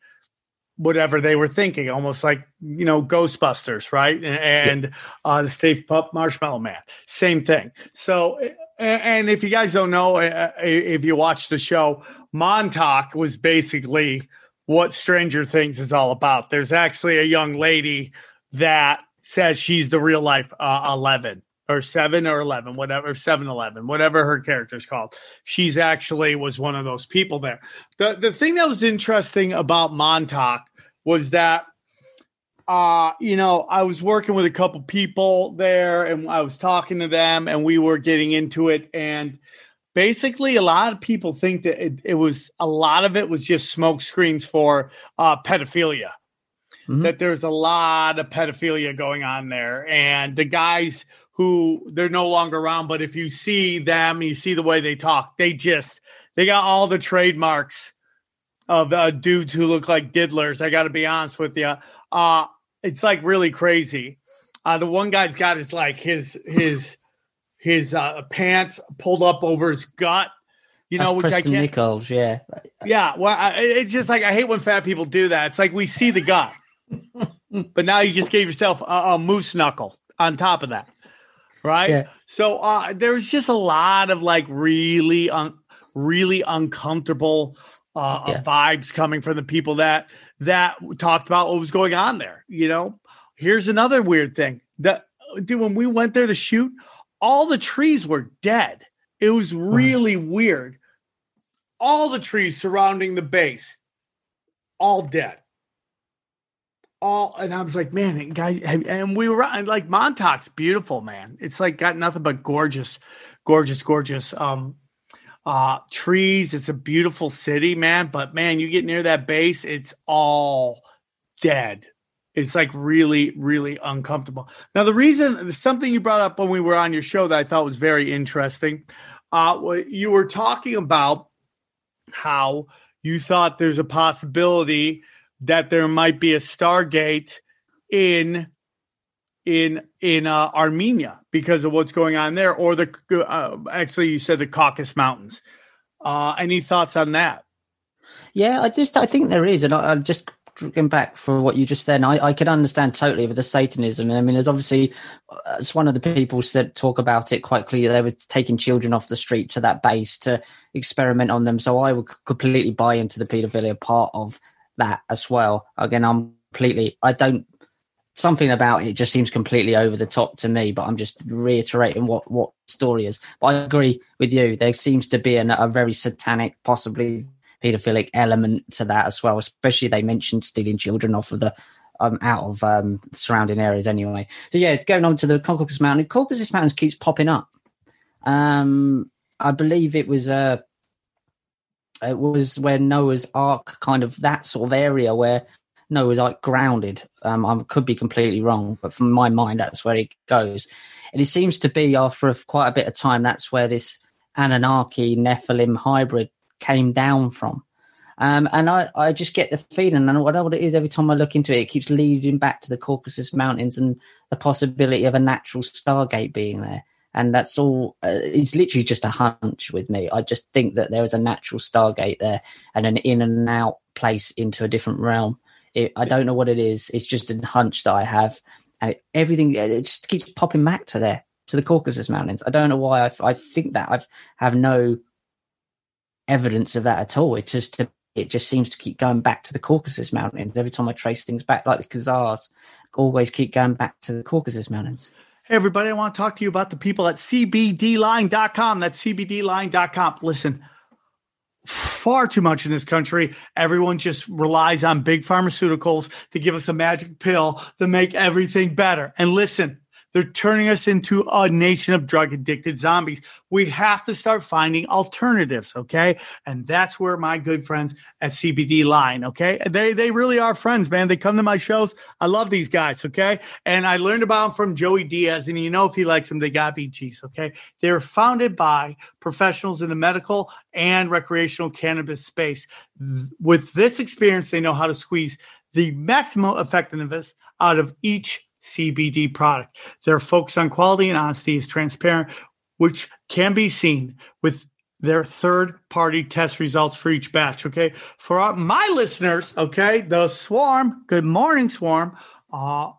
whatever they were thinking, almost like you know Ghostbusters, right? And, and uh, the Stay Puft Marshmallow Man, same thing. So, and if you guys don't know, if you watch the show, Montauk was basically what Stranger Things is all about. There's actually a young lady that says she's the real life uh, Eleven or seven or 11, whatever, 7 11, whatever her character's called. She's actually was one of those people there. The, the thing that was interesting about Montauk was that, uh, you know, I was working with a couple people there and I was talking to them and we were getting into it. And basically, a lot of people think that it, it was a lot of it was just smoke screens for uh, pedophilia Mhm. that there's a lot of pedophilia going on there and the guys who they're no longer around but if you see them you see the way they talk they just they got all the trademarks of uh, dudes who look like diddlers i gotta be honest with you uh it's like really crazy uh the one guy's got his like his his his uh pants pulled up over his gut you know, That's which Preston I can't. Nichols, yeah. Yeah, well, I, it's just like I hate when fat people do that. It's like we see the gut, but now you just gave yourself a, a moose knuckle on top of that, right? Yeah. So uh, there's just a lot of like really, un- really uncomfortable uh, Yeah. vibes coming from the people that that talked about what was going on there. You know, here's another weird thing that dude, when we went there to shoot, all the trees were dead. It was really weird. All the trees surrounding the base, all dead. All and I was like, man, guys, and we were and like Montauk's beautiful, man. It's like got nothing but gorgeous, gorgeous, gorgeous um uh trees. It's a beautiful city, man. But man, you get near that base, it's all dead. It's like really, really uncomfortable. Now, the reason something you brought up when we were on your show that I thought was very interesting, uh, you were talking about how you thought there's a possibility that there might be a Stargate in in in uh, Armenia because of what's going on there, or the uh, actually you said the Caucasus Mountains. Uh, any thoughts on that? Yeah, I just I think there is, and I, I'm just going back for what you just said. I, I can understand totally with the Satanism. I mean, there's obviously uh, it's one of the people said talk about it quite clearly. They were taking children off the street to that base to experiment on them. So I would completely buy into the paedophilia part of that as well. Again, I'm completely. I don't. Something about it just seems completely over the top to me, but I'm just reiterating what what story is. But I agree with you. There seems to be an, a very satanic, possibly paedophilic element to that as well. Especially they mentioned stealing children off of the um, out of um, surrounding areas anyway. So yeah, going on to the Caucasus Mountain. Caucasus Mountains keeps popping up. Um, I believe it was uh, it was where Noah's Ark, kind of that sort of area where Noah's Ark grounded. Um, I could be completely wrong, but from my mind, that's where it goes. And it seems to be after quite a bit of time, that's where this Anunnaki Nephilim hybrid came down from. Um, and I, I just get the feeling, and I know what it is every time I look into it, it keeps leading back to the Caucasus Mountains and the possibility of a natural Stargate being there. And that's all, uh, it's literally just a hunch with me. I just think that there is a natural Stargate there and an in and out place into a different realm. It, I don't know what it is. It's just a hunch that I have. And it, everything, it just keeps popping back to there, to the Caucasus Mountains. I don't know why I, think that. I've have no evidence of that at all. It just it just seems to keep going back to the Caucasus Mountains every time I trace things back, like the Khazars always keep going back to the Caucasus Mountains. Hey, everybody, I want to talk to you about the people at CBDlion.com. That's CBDlion.com. Listen, far too much in this country. Everyone just relies on big pharmaceuticals to give us a magic pill to make everything better. And listen, they're turning us into a nation of drug addicted zombies. We have to start finding alternatives, okay? And that's where my good friends at CBD Lion, okay? They they really are friends, man. They come to my shows. I love these guys, okay? And I learned about them from Joey Diaz, and you know if he likes them, they got BGs, okay? They're founded by professionals in the medical and recreational cannabis space. With this experience, they know how to squeeze the maximum effectiveness out of each CBD product. Their focus on quality and honesty is transparent, which can be seen with their third party test results for each batch. Okay. For our, my listeners, okay, the swarm, good morning, swarm. Uh,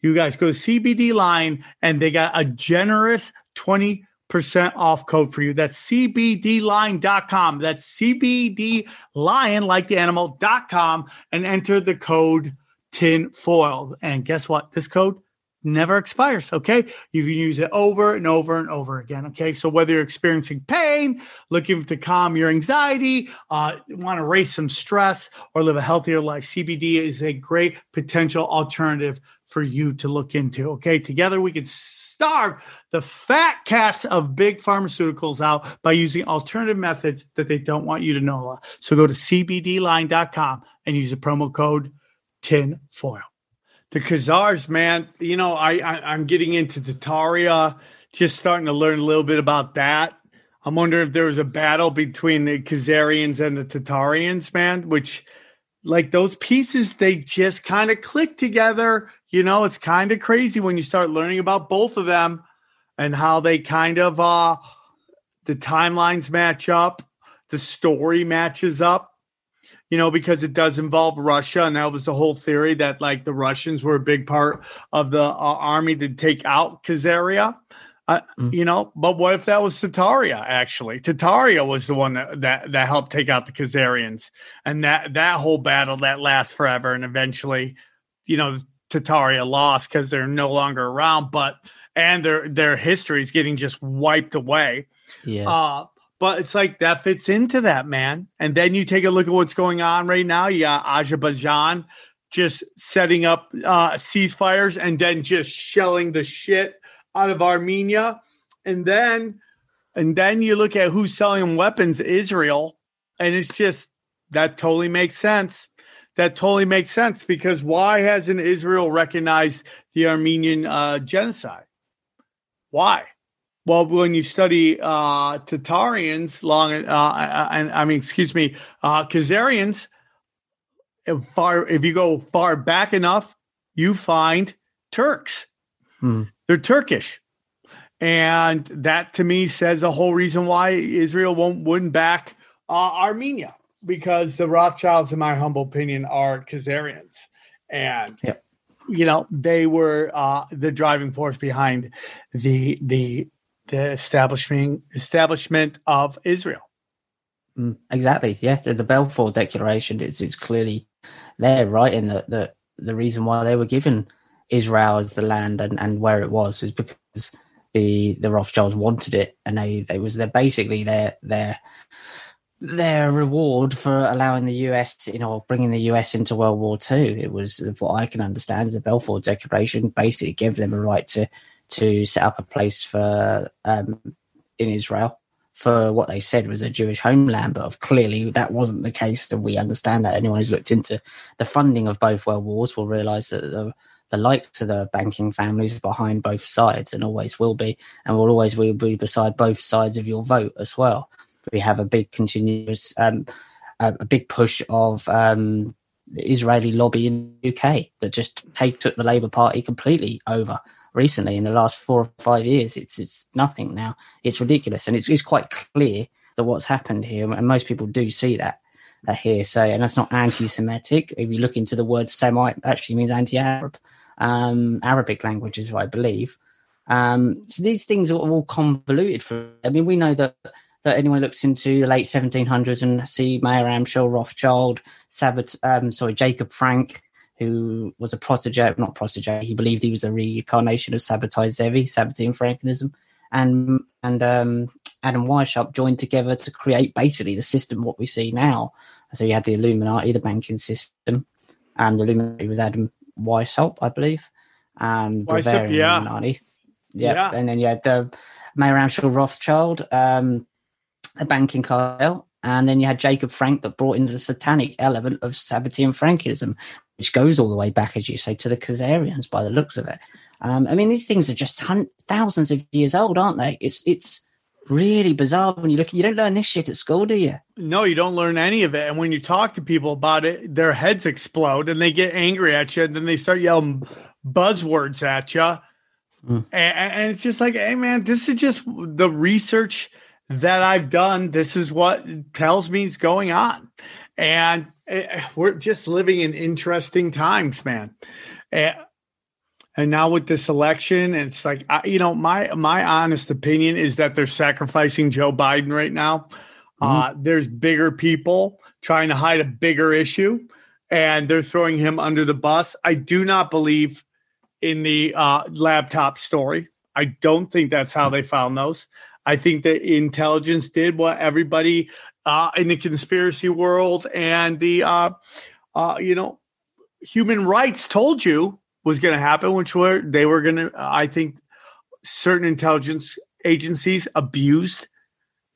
you guys go CBD lion and they got a generous 20 percent off code for you. That's cbdlion.com. That's cbd lion like the animal.com and enter the code tin foil. And guess what? This code never expires. Okay. You can use it over and over and over again. Okay. So whether you're experiencing pain, looking to calm your anxiety, uh, want to raise some stress or live a healthier life, CBD is a great potential alternative for you to look into. Okay. Together we can starve the fat cats of big pharmaceuticals out by using alternative methods that they don't want you to know. So go to cbdlion.com and use the promo code tin foil. The Khazars, man, you know, I, I I'm getting into Tataria, just starting to learn a little bit about that. I'm wondering if there was a battle between the Khazarians and the Tatarians, man, which like those pieces, they just kind of click together. You know, it's kind of crazy when you start learning about both of them and how they kind of uh the timelines match up. the story matches up. You know, because it does involve Russia, and that was the whole theory that like the Russians were a big part of the uh, army to take out Khazaria. Uh, Mm. You know, but what if that was Tataria? Actually, Tataria was the one that, that that helped take out the Khazarians, and that that whole battle that lasts forever, and eventually, you know, Tataria lost because they're no longer around, but and their their history is getting just wiped away. Yeah. Uh, but it's like that fits into that, man. And then you take a look at what's going on right now. You got Azerbaijan just setting up uh, ceasefires and then just shelling the shit out of Armenia. And then and then you look at who's selling weapons, Israel, and it's just that totally makes sense. That totally makes sense because why hasn't Israel recognized the Armenian uh, genocide? Why? Well, when you study uh, Tatarians, long uh, and I mean, excuse me, uh, Khazarians, if far if you go far back enough, you find Turks. Hmm. They're Turkish, and that to me says the whole reason why Israel won't wouldn't back uh, Armenia because the Rothschilds, in my humble opinion, are Khazarians, and you know they were uh, the driving force behind the the the establishment establishment of Israel. Mm, exactly. Yeah, the, the Balfour Declaration is it's clearly there, right? In the, the the reason why they were given Israel as the land and, and where it was is because the the Rothschilds wanted it, and they they was their basically their their their reward for allowing the US, you know, bringing the US into World War Two. It was what I can understand is the Balfour Declaration basically gave them a right to to set up a place for um, in Israel for what they said was a Jewish homeland, but of clearly that wasn't the case. And we understand that anyone who's looked into the funding of both world wars will realise that the, the likes of the banking families behind both sides and always will be, and will always will be beside both sides of your vote as well. We have a big continuous, um, a, big push of um, Israeli lobby in the UK that just take, took the Labour Party completely over recently in the last four or five years. It's it's nothing now. It's ridiculous, and it's it's quite clear that what's happened here, and most people do see that uh, here. So, and that's not anti-Semitic. If you look into the word Semite, actually means anti-Arab, um, Arabic languages, I believe. Um, so these things are all convoluted. For I mean, we know that that anyone looks into the late 1700s and see Mayer Amschel, Rothschild, Sabat, um, sorry, Jacob Frank, who was a protege, not protege, he believed he was a reincarnation of Sabbatai Zevi, Sabbatean Frankinism, and and um, Adam Weishaupt joined together to create basically the system what we see now. So you had the Illuminati, the banking system, and the Illuminati was Adam Weishaupt, I believe, um, Weishaupt, Bavarian yeah. Illuminati. Yeah. Yeah. and then you had the Mayer Amschel Rothschild, um, a banking cartel, and then you had Jacob Frank that brought in the satanic element of Sabbatean Frankism, which goes all the way back, as you say, to the Khazarians by the looks of it. Um, I mean, these things are just hun- thousands of years old, aren't they? It's it's really bizarre when you look. You don't learn this shit at school, do you? No, you don't learn any of it. And when you talk to people about it, their heads explode and they get angry at you. And then they start yelling buzzwords at you. Mm. And, and it's just like, hey, man, this is just the research that I've done. This is what tells me is going on. And eh, we're just living in interesting times, man. And, and now with this election, it's like, I, you know, my my honest opinion is that they're sacrificing Joe Biden right now. Uh, there's bigger people trying to hide a bigger issue, and they're throwing him under the bus. I do not believe in the uh, laptop story. I don't think that's how they found those. I think that intelligence did what everybody uh, in the conspiracy world and the uh, uh, you know human rights told you was going to happen, which were they were going to. I think certain intelligence agencies abused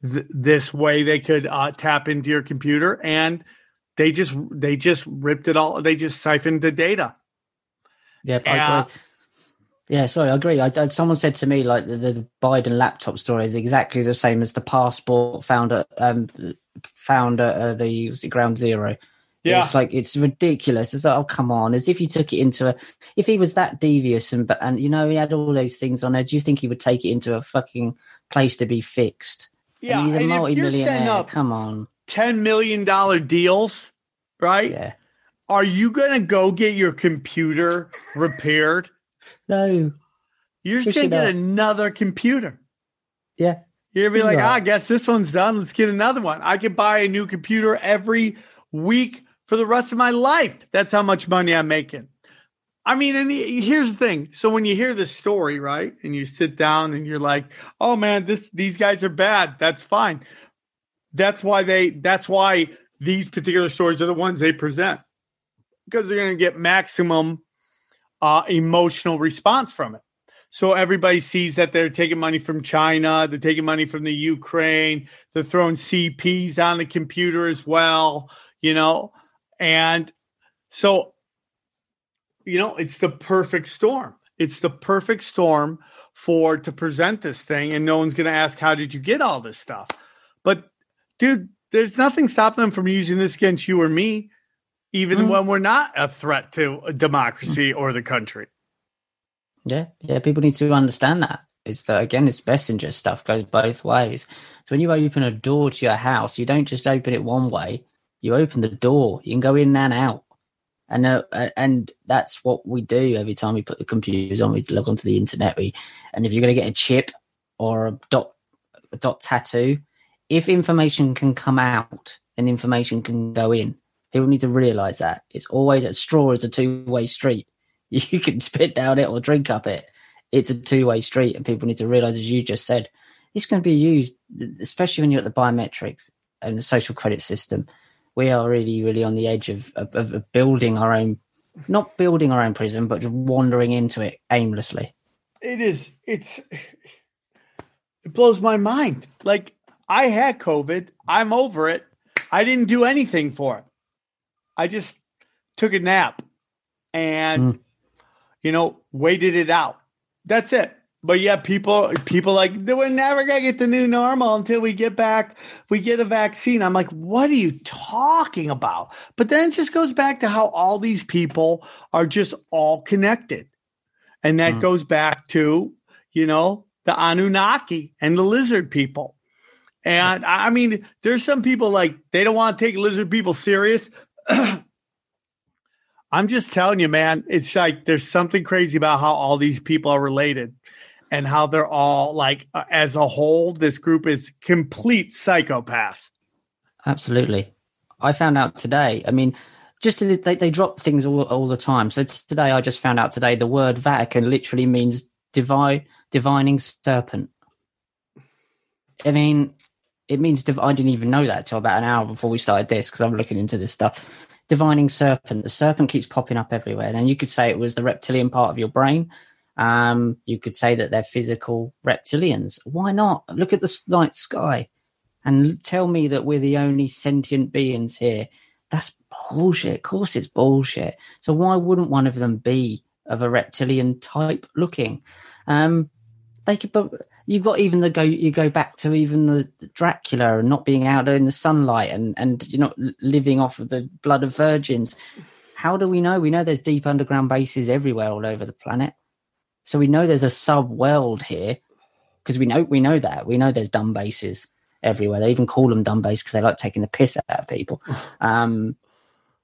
th- this way they could uh, tap into your computer, and they just they just ripped it all. They just siphoned the data. Yeah, Yeah. sorry, I agree. I, I, someone said to me like the, the Biden laptop story is exactly the same as the passport found at um found at uh, the was it Ground Zero. Yeah. It's like it's ridiculous. It's like, oh come on, as if he took it into a if he was that devious and but and you know he had all those things on there, do you think he would take it into a fucking place to be fixed? Yeah, and he's a and if you're multi-millionaire. Come on, ten million dollar deals, right? yeah. Are you gonna go get your computer repaired? No, You're just gonna get up. another computer. yeah, You're gonna be like, Right. ah, I guess this one's done. Let's get another one. I could buy a new computer every week for the rest of my life. That's how much money I'm making. I mean, and here's the thing. So when you hear this story, right, and you sit down and you're like, "Oh man, this these guys are bad." That's fine. That's why they. That's why these particular stories are the ones they present because they're going to get maximum uh, emotional response from it. So everybody sees that they're taking money from China, they're taking money from the Ukraine, they're throwing CPs on the computer as well, you know, and so you know, it's the perfect storm. It's the perfect storm for to present this thing, and no one's going to ask, "How did you get all this stuff?" But, dude, there's nothing stopping them from using this against you or me, even Mm. when we're not a threat to a democracy or the country. yeah, yeah. People need to understand that. It's that again, it's messenger stuff goes both ways. So when you open a door to your house, you don't just open it one way. You open the door. You can go in and out, and uh, and that's what we do every time we put the computers on. We log onto the internet. We and if you're going to get a chip or a dot a dot tattoo, if information can come out and information can go in, people need to realize that it's always a straw is a two way street. You can spit down it or drink up it. It's a two way street, and people need to realize, as you just said, it's going to be used, especially when you're at the biometrics and the social credit system. We are really, really on the edge of, of, of building our own, not building our own prison, but just wandering into it aimlessly. it is it's it blows my mind like i had covid i'm over it i didn't do anything for it i just took a nap and you know waited it out that's it but yeah people people like we're never gonna get the new normal until we get back we get a vaccine i'm like what are you talking about but then it just goes back to how all these people are just all connected and that Mm. goes back to, you know, the Anunnaki and the lizard people. And I mean, there's some people like they don't want to take lizard people serious. I'm just telling you, man, it's like there's something crazy about how all these people are related and how they're all like, uh, as a whole, this group is complete psychopaths. Absolutely. I found out today. I mean, just they, they drop things all, all the time. So today, I just found out today the word Vatican literally means divine, divining serpent. I mean, it means div- I didn't even know that till about an hour before we started this because I'm looking into this stuff. Divining serpent. The serpent keeps popping up everywhere, and you could say it was the reptilian part of your brain. Um, you could say that they're physical reptilians. Why not? Look at the night sky and tell me that we're the only sentient beings here. That's bullshit. Of course, it's bullshit. So why wouldn't one of them be of a reptilian type looking? Um, they could, but you got even the go. You go back to even the Dracula and not being out in the sunlight and and you're not living off of the blood of virgins. How do we know? We know there's deep underground bases everywhere all over the planet. So we know there's a sub world here because we know we know that we know there's dumb bases everywhere. They even call them dumb bases because they like taking the piss out of people. Um,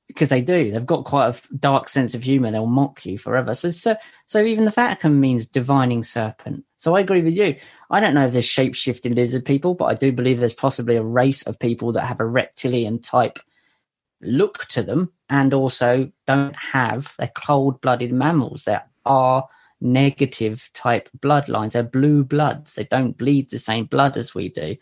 because they do. They've got quite a dark sense of humor. They'll mock you forever. So, so, so even the Vatican means divining serpent. So I agree with you. I don't know if there's shape shifting lizard people, but I do believe there's possibly a race of people that have a reptilian type look to them and also don't have, they're cold blooded mammals. They are negative type bloodlines. They're blue bloods. They don't bleed the same blood as we do.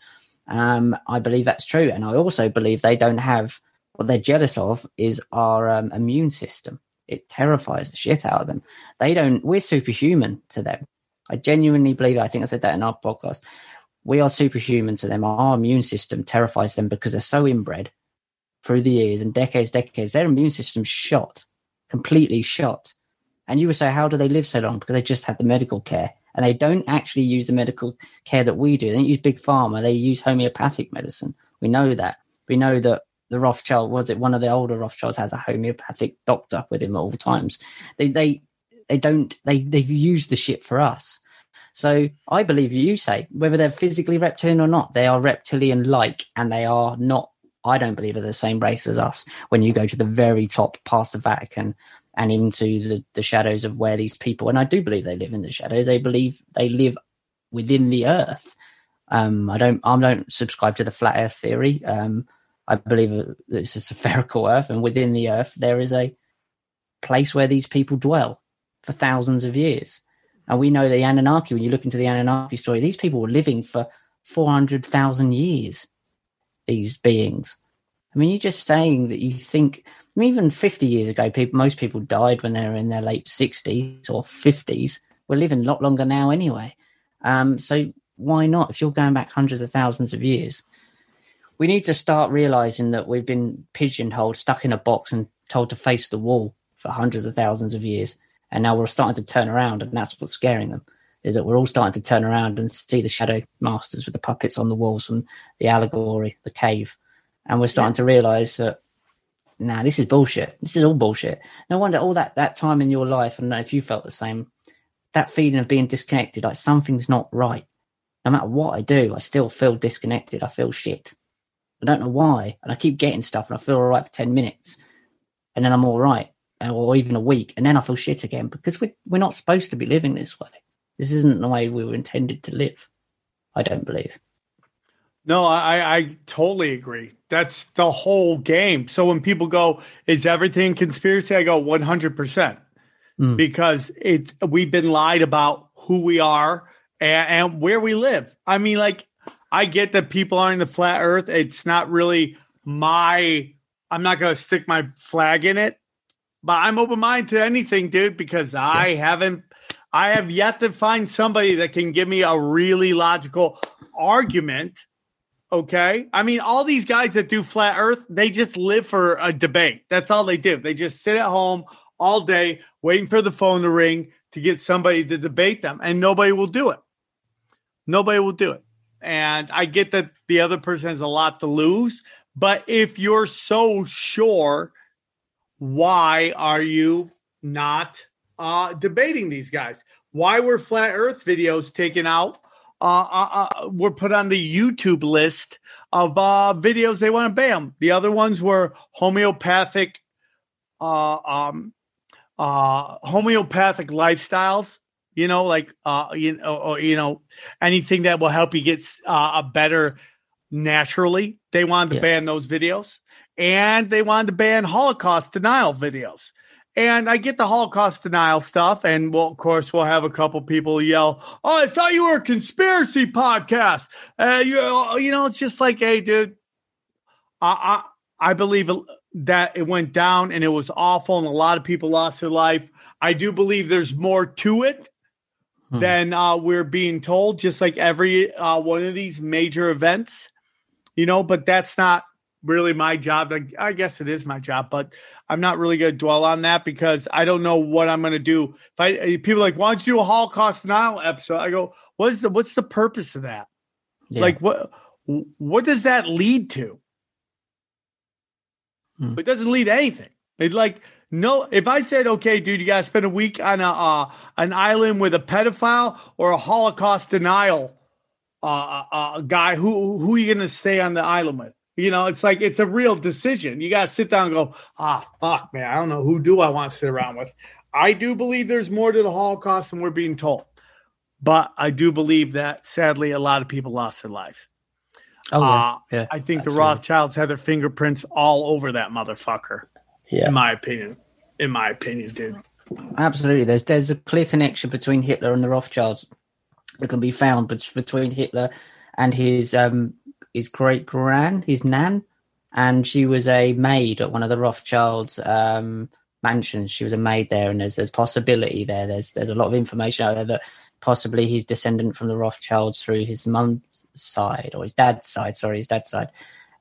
Um, I believe that's true. And I also believe they don't have what they're jealous of is our um, immune system. It terrifies the shit out of them. They don't, we're superhuman to them. I genuinely believe, I think I said that in our podcast. We are superhuman to them. Our immune system terrifies them because they're so inbred through the years and decades, decades. Their immune system's shot, completely shot. And you would say, how do they live so long? Because they just have the medical care. And they don't actually use the medical care that we do. They don't use big pharma. They use homeopathic medicine. We know that. We know that the Rothschild was it one of the older Rothschilds has a homeopathic doctor with him at all times. They they they don't they they've used the ship for us. So I believe you say whether they're physically reptilian or not, they are reptilian like, and they are not. I don't believe they're the same race as us. When you go to the very top, past the Vatican, and into the, the shadows of where these people, and I do believe they live in the shadows. They believe they live within the earth. Um, I don't. I don't subscribe to the flat Earth theory. Um, I believe it's a spherical Earth, and within the Earth there is a place where these people dwell for thousands of years. And we know the Anunnaki. When you look into the Anunnaki story, these people were living for four hundred thousand years. These beings. I mean, you're just saying that you think. I mean, even fifty years ago, people most people died when they were in their late sixties or fifties. We're living a lot longer now, anyway. Um, so why not? If you're going back hundreds of thousands of years, we need to start realizing that we've been pigeonholed, stuck in a box, and told to face the wall for hundreds of thousands of years. And now we're starting to turn around, and that's what's scaring them. Is that we're all starting to turn around and see the shadow masters with the puppets on the walls from the allegory, the cave, and we're starting yeah. to realize that now nah, this is bullshit. This is all bullshit. No wonder all that that time in your life, I don't know if you felt the same, that feeling of being disconnected, like something's not right. No matter what I do, I still feel disconnected. I feel shit. I don't know why. And I keep getting stuff and I feel all right for 10 minutes. And then I'm all right. Or even a week. And then I feel shit again because we're, we're not supposed to be living this way. This isn't the way we were intended to live. I don't believe. No, I, I totally agree. That's the whole game. So when people go, is everything conspiracy? I go 100% mm. because it, we've been lied about who we are and, and where we live. I mean, like, I get that people are in the flat earth. It's not really my, I'm not going to stick my flag in it, but I'm open minded to anything, dude, because I yeah. haven't, I have yet to find somebody that can give me a really logical argument. Okay. I mean, all these guys that do flat earth, they just live for a debate. That's all they do. They just sit at home all day waiting for the phone to ring to get somebody to debate them, and nobody will do it. Nobody will do it. And I get that the other person has a lot to lose, but if you're so sure, why are you not uh, debating these guys? Why were flat Earth videos taken out? Uh, uh, uh, were put on the YouTube list of uh, videos they want to ban. The other ones were homeopathic, uh, um, uh, homeopathic lifestyles you know, like uh, you know, or, you know, anything that will help you get uh, a better naturally. They wanted to yeah. ban those videos, and they wanted to ban Holocaust denial videos. And I get the Holocaust denial stuff, and well, of course, we'll have a couple people yell, "Oh, I thought you were a conspiracy podcast." Uh, you, you know, it's just like, hey, dude, I, I, I believe that it went down and it was awful, and a lot of people lost their life. I do believe there's more to it hmm. than uh, we're being told, just like every uh, one of these major events, you know, but that's not really my job. I guess it is my job, but I'm not really going to dwell on that because I don't know what I'm going to do. If I people like, why don't you do a Holocaust denial episode? I go, what's the what's the purpose of that? Yeah. Like what what does that lead to? Hmm. It doesn't lead to anything. It like no, if I said, okay, dude, you got to spend a week on a uh, an island with a pedophile or a Holocaust denial uh, uh, uh guy, who who are you going to stay on the island with? You know, it's like it's a real decision. You got to sit down and go, ah, fuck, man, I don't know who do I want to sit around with. I do believe there's more to the Holocaust than we're being told, but I do believe that sadly a lot of people lost their lives. Oh, yeah. Uh, yeah I think absolutely. the Rothschilds had their fingerprints all over that motherfucker. Yeah. In my opinion. In my opinion, dude. Absolutely. There's there's a clear connection between Hitler and the Rothschilds that can be found between Hitler and his um his great gran, his nan, and she was a maid at one of the Rothschilds um mansions. She was a maid there, and there's there's possibility there. There's there's a lot of information out there that possibly he's descendant from the Rothschilds through his mum's side or his dad's side. Sorry, his dad's side.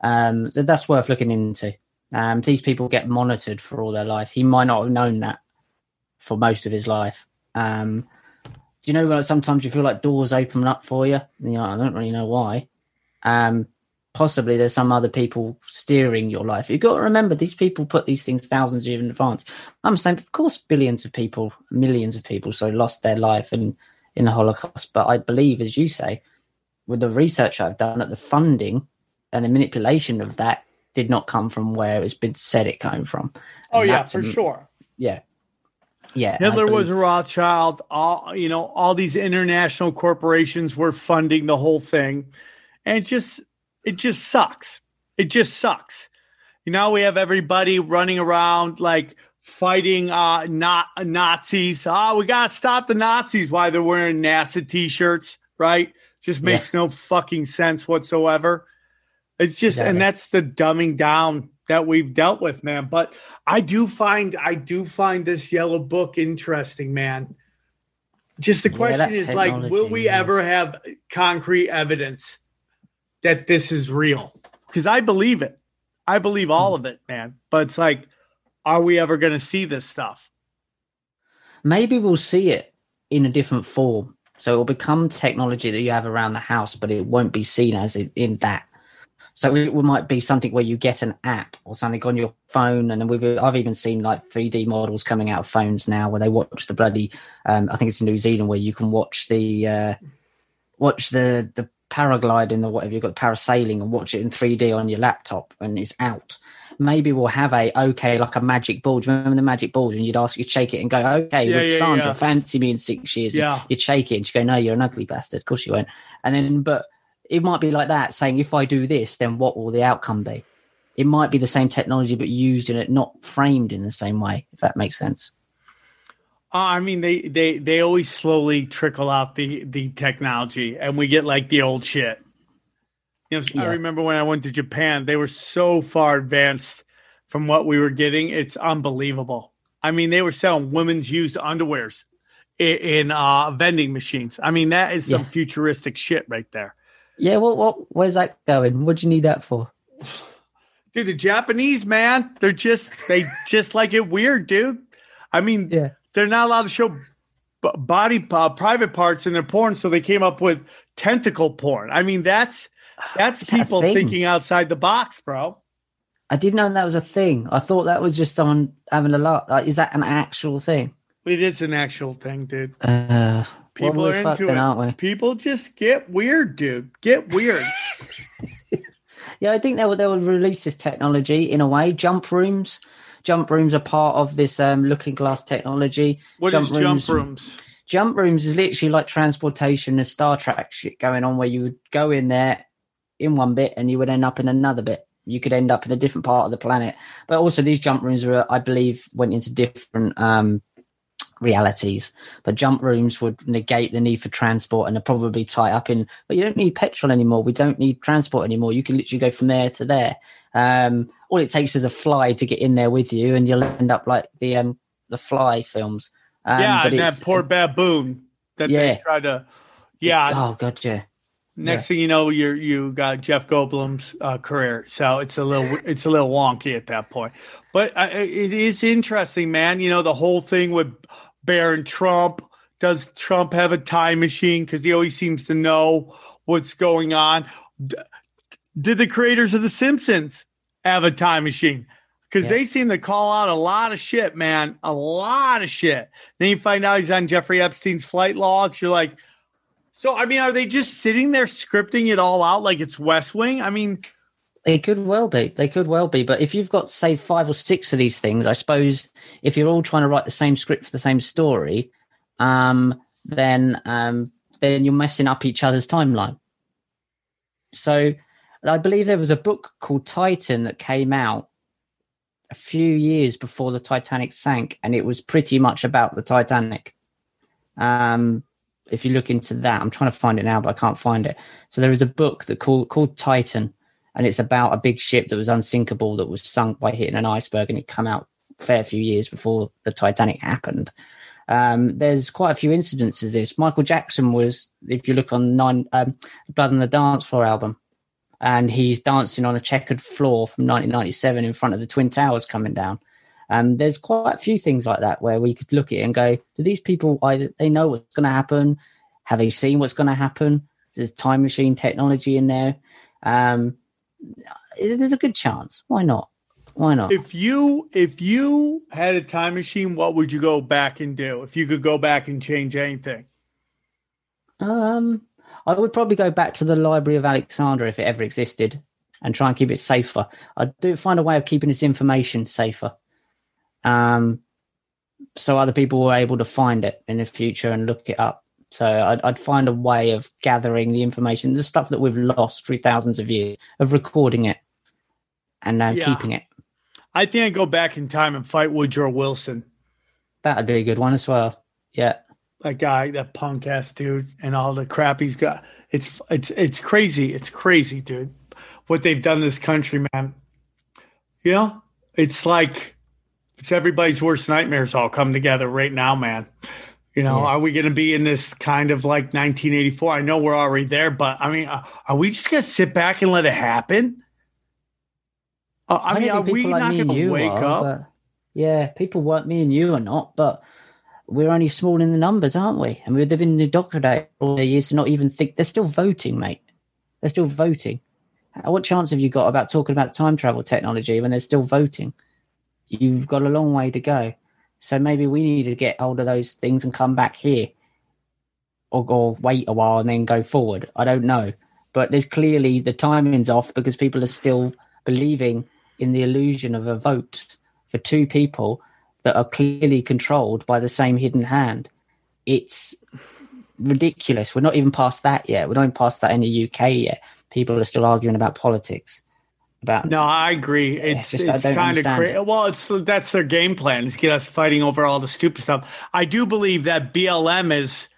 Um, so that's worth looking into. Um, these people get monitored for all their life. He might not have known that for most of his life. Um, do you know sometimes you feel like doors open up for you? you know, I don't really know why. Um, possibly there's some other people steering your life. You've got to remember these people put these things thousands of years in advance. I'm saying, of course, billions of people, millions of people, so lost their life and in the Holocaust. But I believe, as you say, with the research I've done, that the funding and the manipulation of that did not come from where it's been said it came from. Oh And yeah, for a- sure. Yeah, yeah. Hitler was believe- a Rothschild. All you know, all these international corporations were funding the whole thing, and it just it just sucks. It just sucks. You know, we have everybody running around like fighting uh not Nazis. Ah, we gotta stop the Nazis Why they're wearing NASA t-shirts, right? Just makes no fucking sense whatsoever. It's just and that's the dumbing down that we've dealt with, man. But I do find I do find this yellow book interesting, man. Just the Yeah, question that is like, will we yeah. ever have concrete evidence that this is real? Because I believe it. I believe all of it, man. But it's like, are we ever going to see this stuff? maybe we'll see it in a different form. So it will become technology that you have around the house, but it won't be seen as in, that. So it, might be something where you get an app or something on your phone, and we've I've even seen like 3D models coming out of phones now where they watch the bloody. Um, I think it's in New Zealand where you can watch the uh, watch the the paragliding or whatever you've got parasailing and watch it in 3D on your laptop and it's out. Maybe we'll have a okay like a magic ball. Do you remember the magic balls? And you'd ask, you'd shake it and go, okay, Yeah, yeah, Sandra yeah. fancy me in six years? Yeah. You'd shake it and she'd go, no, you're an ugly bastard. Of course you won't. And then, but it might be like that, saying if I do this, then what will the outcome be? It might be the same technology, but used in it, not framed in the same way. If that makes sense. Uh, I mean, they they they always slowly trickle out the the technology, and we get like the old shit. You know, I remember when I went to Japan; they were so far advanced from what we were getting. It's unbelievable. I mean, they were selling women's used underwears in, in uh, vending machines. I mean, that is some Yeah. futuristic shit right there, Yeah. What? What? Where's that going? What do you need that for? dude. The Japanese man, they're just they just like it weird, dude. I mean, Yeah. They're not allowed to show b- body uh, private parts in their porn, so they came up with tentacle porn. I mean, that's that's Is people thing? thinking outside the box, bro. I didn't know that was a thing. I thought that was just someone having a laugh. Like, is that an actual thing? It is an actual thing, dude. Uh, People are into then, it. aren't we? People just get weird, dude. Get weird. Yeah, I think they will. They will release this technology in a way. Jump rooms, jump rooms are part of this um, looking glass technology. What is jump rooms? Jump rooms is literally like transportation and Star Trek shit going on, where you would go in there in one bit and you would end up in another bit. You could end up in a different part of the planet. But also, these jump rooms were, I believe, went into different um, realities. But jump rooms would negate the need for transport and they're probably tie up in. But you don't need petrol anymore. We don't need transport anymore. You can literally go from there to there. Um, all it takes is a fly to get in there with you, and you'll end up like the um, the Fly films. Um, yeah, but and that poor baboon that Yeah. they try to. Yeah, Oh god, yeah. Next thing you know, you you got Jeff Goldblum's uh, career, so it's a little it's a little wonky at that point. But uh, it is interesting, man. You know the whole thing with Baron Trump. Does Trump have a time machine? Because he always seems to know what's going on. D- Did the creators of The Simpsons have a time machine? Because Yeah. they seem to call out a lot of shit, man. A lot of shit. Then you find out he's on Jeffrey Epstein's flight logs. You're like, so, I mean, are they just sitting there scripting it all out like it's West Wing? I mean, They could well be. They could well be. But if you've got, say, five or six of these things, I suppose if you're all trying to write the same script for the same story, um, then um, then you're messing up each other's timeline. So I believe there was a book called Titan that came out a few years before the Titanic sank, and it was pretty much about the Titanic. Um, if you look into that, I'm trying to find it now, but I can't find it. So there is a book that called called Titan, and it's about a big ship that was unsinkable that was sunk by hitting an iceberg, and it come out a fair few years before the Titanic happened. Um, there's quite a few incidences. of This Michael Jackson was, if you look on nine um, Blood on the Dance Floor album, and he's dancing on a checkered floor from 1997 in front of the Twin Towers coming down. Um, there's quite a few things like that where we could look at it and go, do these people either they know what's going to happen? Have they seen what's going to happen? There's time machine technology in there. Um, there's a good chance. Why not? Why not? if you if you had a time machine, what would you go back and do? If you could go back and change anything, Um, I would probably go back to the Library of Alexandria if it ever existed, and try and keep it safer. I'd do find a way of keeping this information safer, um, so other people were able to find it in the future and look it up. So I'd, I'd find a way of gathering the information, the stuff that we've lost through thousands of years, of recording it and now Yeah. keeping it. I think I'd go back in time and fight Woodrow Wilson. That'd be a good one as well. Yeah. that guy, that punk ass dude, and all the crap he's got. It's it's it's crazy. It's crazy, dude. What they've done this country, man. You know, it's like it's everybody's worst nightmares all come together right now, man. You know, Yeah. are we going to be in this kind of like 1984? I know we're already there, but I mean, uh, are we just going to sit back and let it happen? Uh, I, mean, are we like not going to wake are, up? yeah, people weren't me and you are not, but we're only small in the numbers, aren't we? And we've been indoctrinated all the years to not even think they're still voting, mate. They're still voting. What chance have you got about talking about time travel technology when they're still voting? You've got a long way to go. So maybe we need to get hold of those things and come back here, or, or wait a while and then go forward. I don't know, but there's clearly the timing's off because people are still believing in the illusion of a vote for two people that are clearly controlled by the same hidden hand. It's ridiculous. We're not even past that yet. We're not even past that in the UK yet. People are still arguing about politics. No, I agree. It's just- it's kind of crazy. Well, it's that's their game plan is get us fighting over all the stupid stuff. I do believe that BLM is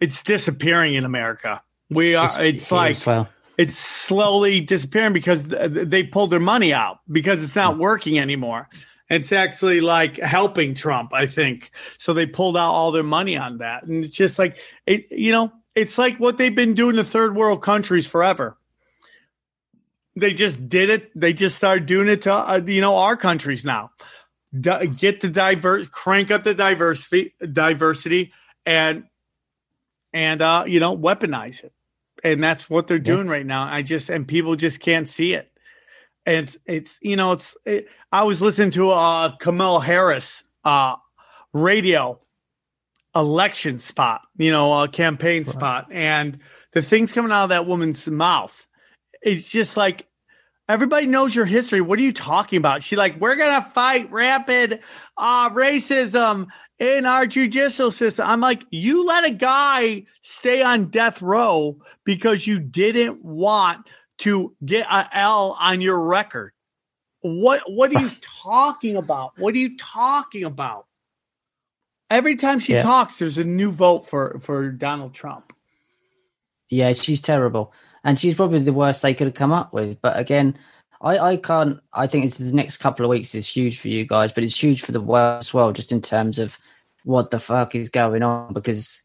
it's disappearing in America. We are. It's, here like well. it's slowly disappearing because they pulled their money out because it's not working anymore. It's actually like helping Trump, I think. So they pulled out all their money on that, and it's just like it. You know, it's like what they've been doing to third world countries forever. They just did it. They just started doing it to uh, you know our countries now. Di- get the diverse, crank up the diversity, diversity, and and uh, you know weaponize it and that's what they're doing right now. I just and people just can't see it. And it's, it's you know it's it, I was listening to uh Kamala Harris uh radio election spot, you know, a campaign spot, and the things coming out of that woman's mouth, it's just like everybody knows your history. What are you talking about? She like we're gonna fight rapid uh racism in our judicial system. I'm like, you let a guy stay on death row because you didn't want to get a L on your record. What what are you talking about? What are you talking about? Every time she Yeah. talks, there's a new vote for for Donald Trump. Yeah, she's terrible, and she's probably the worst they could have come up with. But again, I, I can't. I think it's the next couple of weeks is huge for you guys, but it's huge for the world as well, just in terms of what the fuck is going on. Because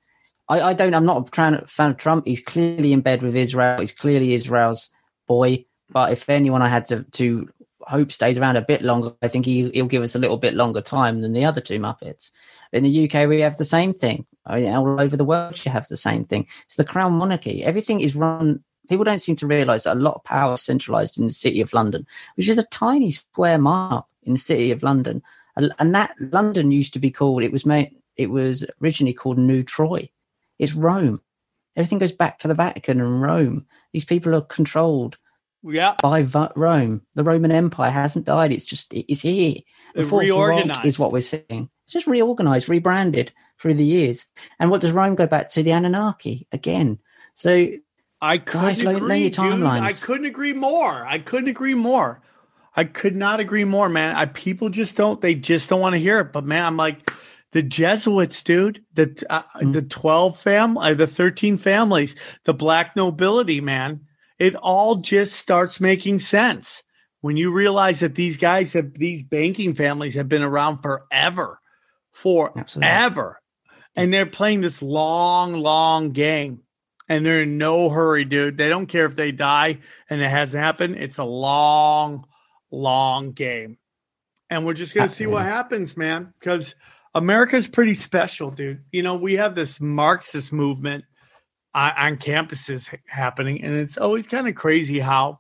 I, I don't. I'm not a fan of Trump. He's clearly in bed with Israel. He's clearly Israel's boy. But if anyone I had to to hope stays around a bit longer, I think he, he'll give us a little bit longer time than the other two Muppets. In the UK, we have the same thing. I mean, all over the world, you have the same thing. It's the crown monarchy. Everything is run. People don't seem to realise that a lot of power is centralised in the city of London, which is a tiny square mile in the city of London. And and that London used to be called. It was made. It was originally called New Troy. It's Rome. Everything goes back to the Vatican and Rome. These people are controlled Yeah, by Va- Rome. The Roman Empire hasn't died. It's just it's here. The reorganized. is what we're seeing. It's just reorganized, rebranded through the years. And what does Rome go back to? The Anunnaki again. So I couldn't Guys, learn- learn agree, your timelines. I couldn't agree more. I couldn't agree more. I could not agree more, man. I, people just don't. They just don't want to hear it. But man, I'm like the Jesuits, dude. The uh, Hmm. the twelve family, the thirteen families, the black nobility, man. It all just starts making sense when you realize that these guys have these banking families have been around forever, Absolutely. forever, and they're playing this long, long game and they're in no hurry, dude. They don't care if they die and it hasn't happened. It's a long, long game. And we're just going to see what happens, man, because America's pretty special, dude. You know, we have this Marxist movement on, on campuses happening, and it's always kind of crazy how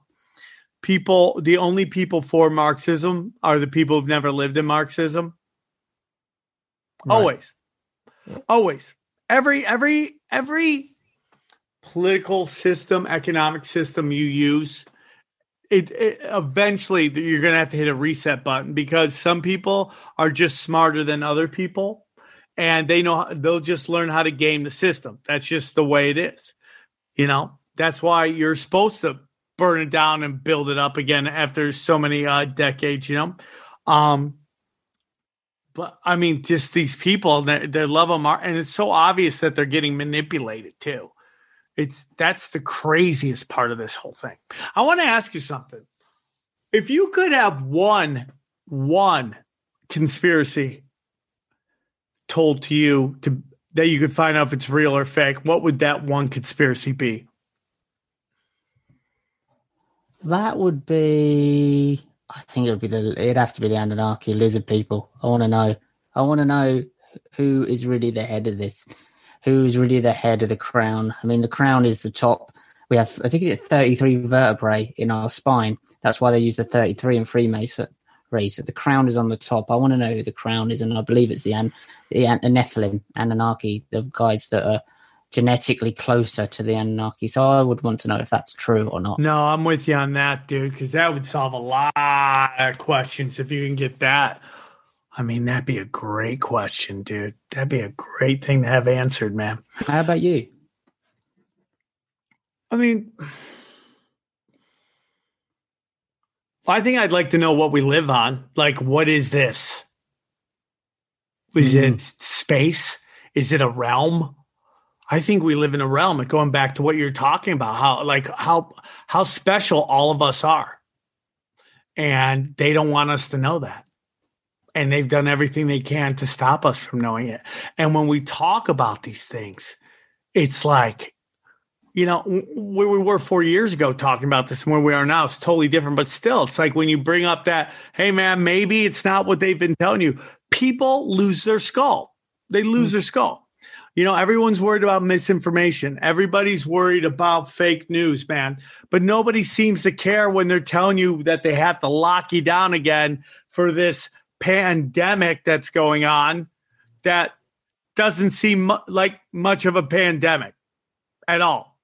people, the only people for Marxism are the people who've never lived in Marxism. Right. Always. Always. Every, every, every political system, economic system you use, it, it eventually you're going to have to hit a reset button because some people are just smarter than other people and they know they'll just learn how to game the system. That's just the way it is. You know, that's why you're supposed to burn it down and build it up again after so many uh, decades, you know. Um, but I mean, just these people, they, they love them, are, and it's so obvious that they're getting manipulated too. It's that's the craziest part of this whole thing. I want to ask you something. If you could have one one conspiracy told to you to that you could find out if it's real or fake, what would that one conspiracy be? That would be. I think it would be the. It'd have to be the Anunnaki lizard people. I want to know. I want to know who is really the head of this who's really the head of the crown. I mean, the crown is the top. We have, I think it's 33 vertebrae in our spine. That's why they use the 33 in Freemason. So the crown is on the top. I want to know who the crown is, and I believe it's the, An- the, An- the Nephilim, Anunnaki, the guys that are genetically closer to the Anunnaki. So I would want to know if that's true or not. No, I'm with you on that, dude, because that would solve a lot of questions if you can get that. I mean, that'd be a great question, dude. That'd be a great thing to have answered, man. How about you? I mean, I think I'd like to know what we live on. Like, what is this? Is mm. it space? Is it a realm? I think we live in a realm. Going back to what you're talking about, how like how how special all of us are, and they don't want us to know that and they've done everything they can to stop us from knowing it. And when we talk about these things, it's like, you know, where we were four years ago talking about this and where we are now is totally different. But still, it's like when you bring up that, hey, man, maybe it's not what they've been telling you, people lose their skull. They lose mm-hmm. their skull. You know, everyone's worried about misinformation. Everybody's worried about fake news, man. But nobody seems to care when they're telling you that they have to lock you down again for this pandemic that's going on that doesn't seem like much of a pandemic at all.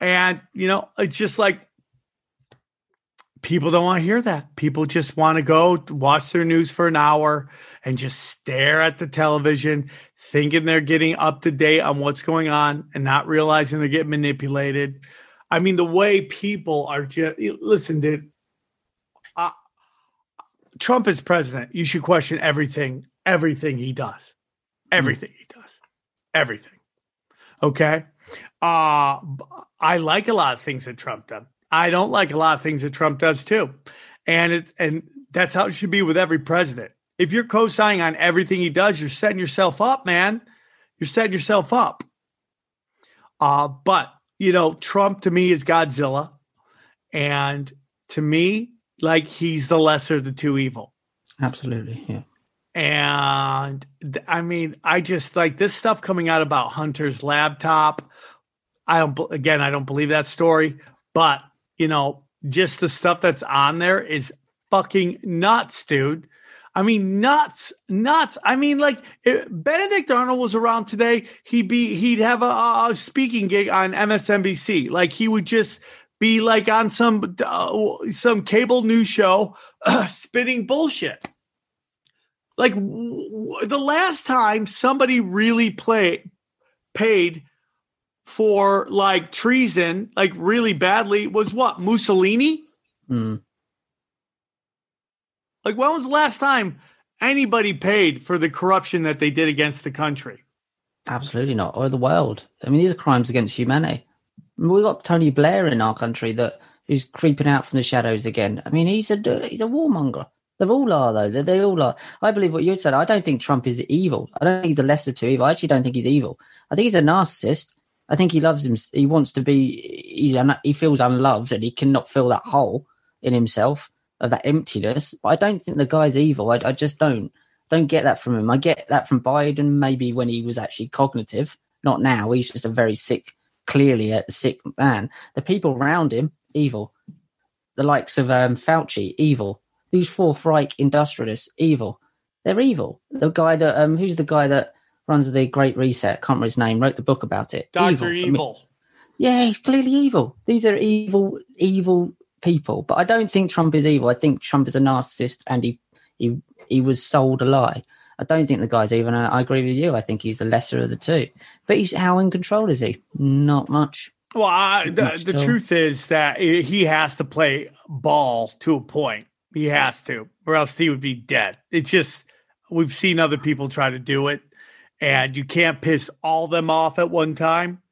And, you know, it's just like people don't want to hear that. People just want to go watch their news for an hour and just stare at the television, thinking they're getting up to date on what's going on and not realizing they're getting manipulated. I mean, the way people are just listen, dude. Trump is president. You should question everything, everything he does, everything mm. he does, everything. Okay. Uh, I like a lot of things that Trump does. I don't like a lot of things that Trump does too. And it's, and that's how it should be with every president. If you're co-signing on everything he does, you're setting yourself up, man. You're setting yourself up. Uh, but you know, Trump to me is Godzilla. And to me, like he's the lesser of the two evil. Absolutely, yeah. And I mean, I just like this stuff coming out about Hunter's laptop. I don't again, I don't believe that story, but you know, just the stuff that's on there is fucking nuts, dude. I mean, nuts, nuts. I mean, like eh, Benedict Arnold was around today, he'd be he'd have a, a, speaking gig on MSNBC. Like he would just be like on some uh, some cable news show uh, spitting bullshit. Like w- the last time somebody really play paid for like treason, like really badly, was what Mussolini. Mm. Like when was the last time anybody paid for the corruption that they did against the country? Absolutely not, or the world. I mean, these are crimes against humanity. We've got Tony Blair in our country that is creeping out from the shadows again. I mean, he's a he's a warmonger. They all are though. They, they all are. I believe what you said. I don't think Trump is evil. I don't think he's a lesser two evil. I actually don't think he's evil. I think he's a narcissist. I think he loves him. He wants to be. He's he feels unloved and he cannot fill that hole in himself of that emptiness. But I don't think the guy's evil. I, I just don't don't get that from him. I get that from Biden maybe when he was actually cognitive. Not now. He's just a very sick clearly a sick man. The people around him, evil. The likes of um, Fauci, evil. These Fourth Reich industrialists, evil. They're evil. The guy that, um, who's the guy that runs the Great Reset? Can't remember his name. Wrote the book about it. Doctor Evil. Yeah, he's clearly evil. These are evil, evil people. But I don't think Trump is evil. I think Trump is a narcissist, and he he he was sold a lie. I don't think the guy's even. I, I agree with you. I think he's the lesser of the two. But he's how in control is he? Not much. Well, I, the, Much the truth is that he has to play ball to a point. He has to, or else he would be dead. It's just we've seen other people try to do it, and you can't piss all them off at one time.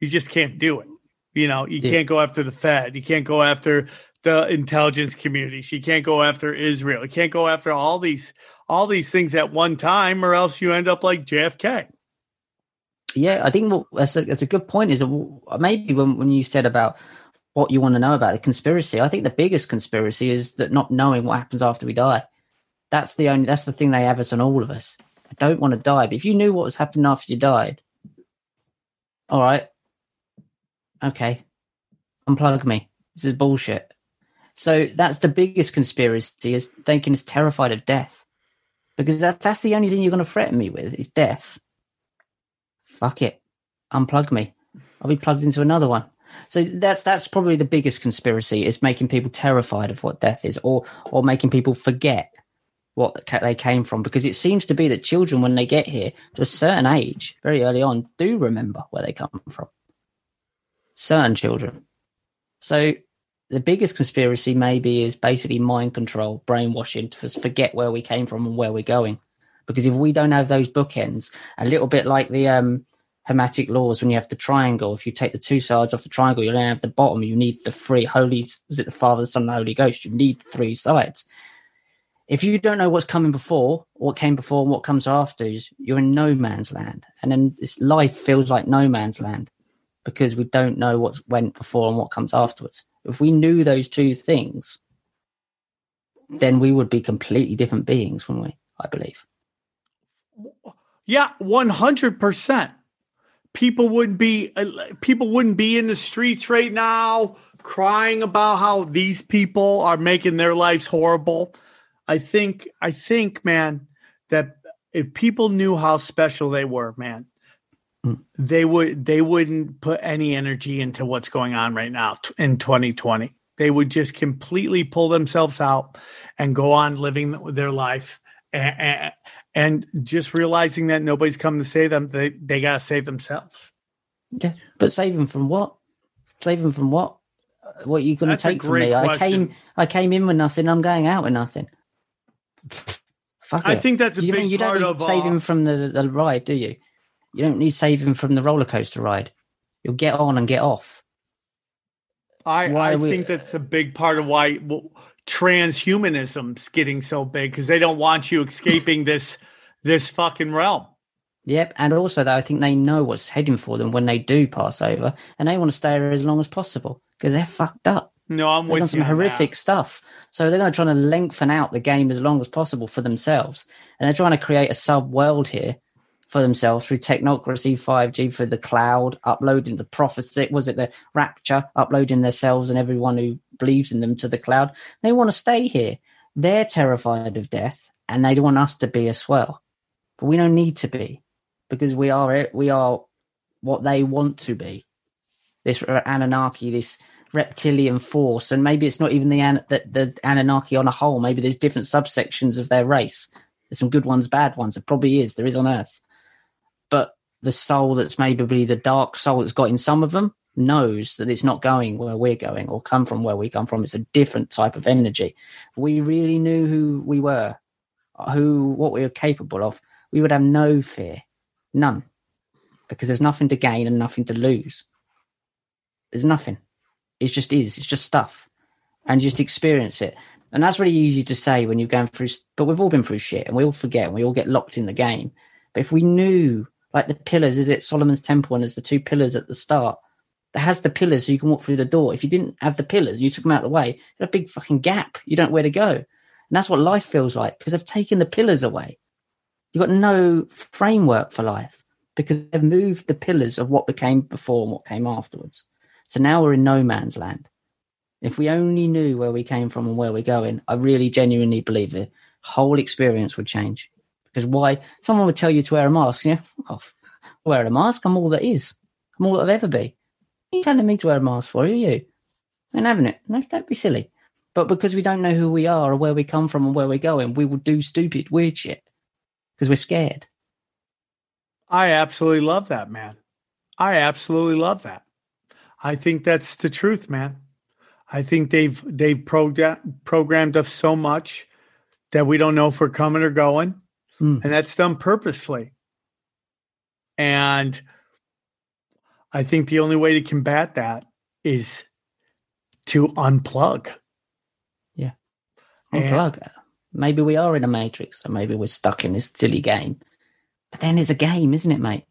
You just can't do it. You know, you Yeah. can't go after the Fed. You can't go after the intelligence community. You can't go after Israel. You can't go after all these all these things at one time, or else you end up like JFK. Yeah, I think what, that's, a, that's a good point. Is maybe when, when you said about what you want to know about the conspiracy, I think the biggest conspiracy is that not knowing what happens after we die. That's the only. That's the thing they have us on all of us. I don't want to die, but if you knew what was happening after you died, all right, okay, unplug me. This is bullshit. So that's the biggest conspiracy is thinking is terrified of death, because that, that's the only thing you're going to threaten me with is death fuck it, unplug me. I'll be plugged into another one. So that's that's probably the biggest conspiracy is making people terrified of what death is, or or making people forget what they came from. Because it seems to be that children, when they get here to a certain age, very early on, do remember where they come from. Certain children. So the biggest conspiracy maybe is basically mind control, brainwashing to forget where we came from and where we're going. Because if we don't have those bookends, a little bit like the um, hermetic laws when you have the triangle, if you take the two sides off the triangle, you don't have the bottom. You need the three holy. Was it the Father, the Son, and the Holy Ghost? You need three sides. If you don't know what's coming before, what came before, and what comes after, you're in no man's land, and then this life feels like no man's land because we don't know what went before and what comes afterwards. If we knew those two things, then we would be completely different beings, wouldn't we? I believe. Yeah, one hundred percent. People wouldn't be uh, people wouldn't be in the streets right now crying about how these people are making their lives horrible. I think I think, man, that if people knew how special they were, man, Mm. they would they wouldn't put any energy into what's going on right now t- in 2020. They would just completely pull themselves out and go on living their life and, and just realizing that nobody's coming to save them. They they gotta save themselves. Yeah, but save them from what? Save them from what? What are you going to take from me? I came, I came in with nothing. I'm going out with nothing. Fuck I it. think that's a you big mean you part don't of save uh, him from the, the ride, do you? You don't need saving from the roller coaster ride. You'll get on and get off. I, I we- think that's a big part of why well, transhumanism's getting so big because they don't want you escaping this this fucking realm. Yep, and also though I think they know what's heading for them when they do pass over, and they want to stay there as long as possible because they're fucked up. No, I'm They've with done some horrific stuff. So they're going to try to lengthen out the game as long as possible for themselves. And they're trying to create a sub world here for themselves through technocracy, 5G, for the cloud, uploading the prophecy. Was it the rapture? Uploading themselves and everyone who believes in them to the cloud. They want to stay here. They're terrified of death and they don't want us to be as well. But we don't need to be because we are, it. we are what they want to be. This Anunnaki, this reptilian force, and maybe it's not even the, the the Anunnaki on a whole. Maybe there's different subsections of their race. There's some good ones, bad ones. It probably is. There is on Earth, but the soul that's maybe the dark soul that's got in some of them knows that it's not going where we're going or come from where we come from. It's a different type of energy. We really knew who we were, who what we were capable of, we would have no fear, none, because there's nothing to gain and nothing to lose. There's nothing. It just is. It's just stuff, and just experience it. And that's really easy to say when you're going through. But we've all been through shit, and we all forget, and we all get locked in the game. But if we knew, like the pillars, is it Solomon's Temple, and there's the two pillars at the start. That has the pillars so you can walk through the door. If you didn't have the pillars, you took them out of the way. A big fucking gap. You don't know where to go. And that's what life feels like because they've taken the pillars away. You've got no framework for life because they've moved the pillars of what became before and what came afterwards. So now we're in no man's land. If we only knew where we came from and where we're going, I really genuinely believe the whole experience would change. Because why? Someone would tell you to wear a mask. Yeah, fuck off. I wear a mask. I'm all that is. I'm all that I've ever be. you telling me to wear a mask for? Are you? And having it. No, don't be silly. But because we don't know who we are or where we come from and where we're going, we will do stupid, weird shit because we're scared. I absolutely love that, man. I absolutely love that. I think that's the truth, man. I think they've they've program, programmed us so much that we don't know if we're coming or going, Mm. and that's done purposefully. And I think the only way to combat that is to unplug. Yeah. Unplug. Maybe we are in a matrix, or maybe we're stuck in this silly game. But then it's a game, isn't it, mate?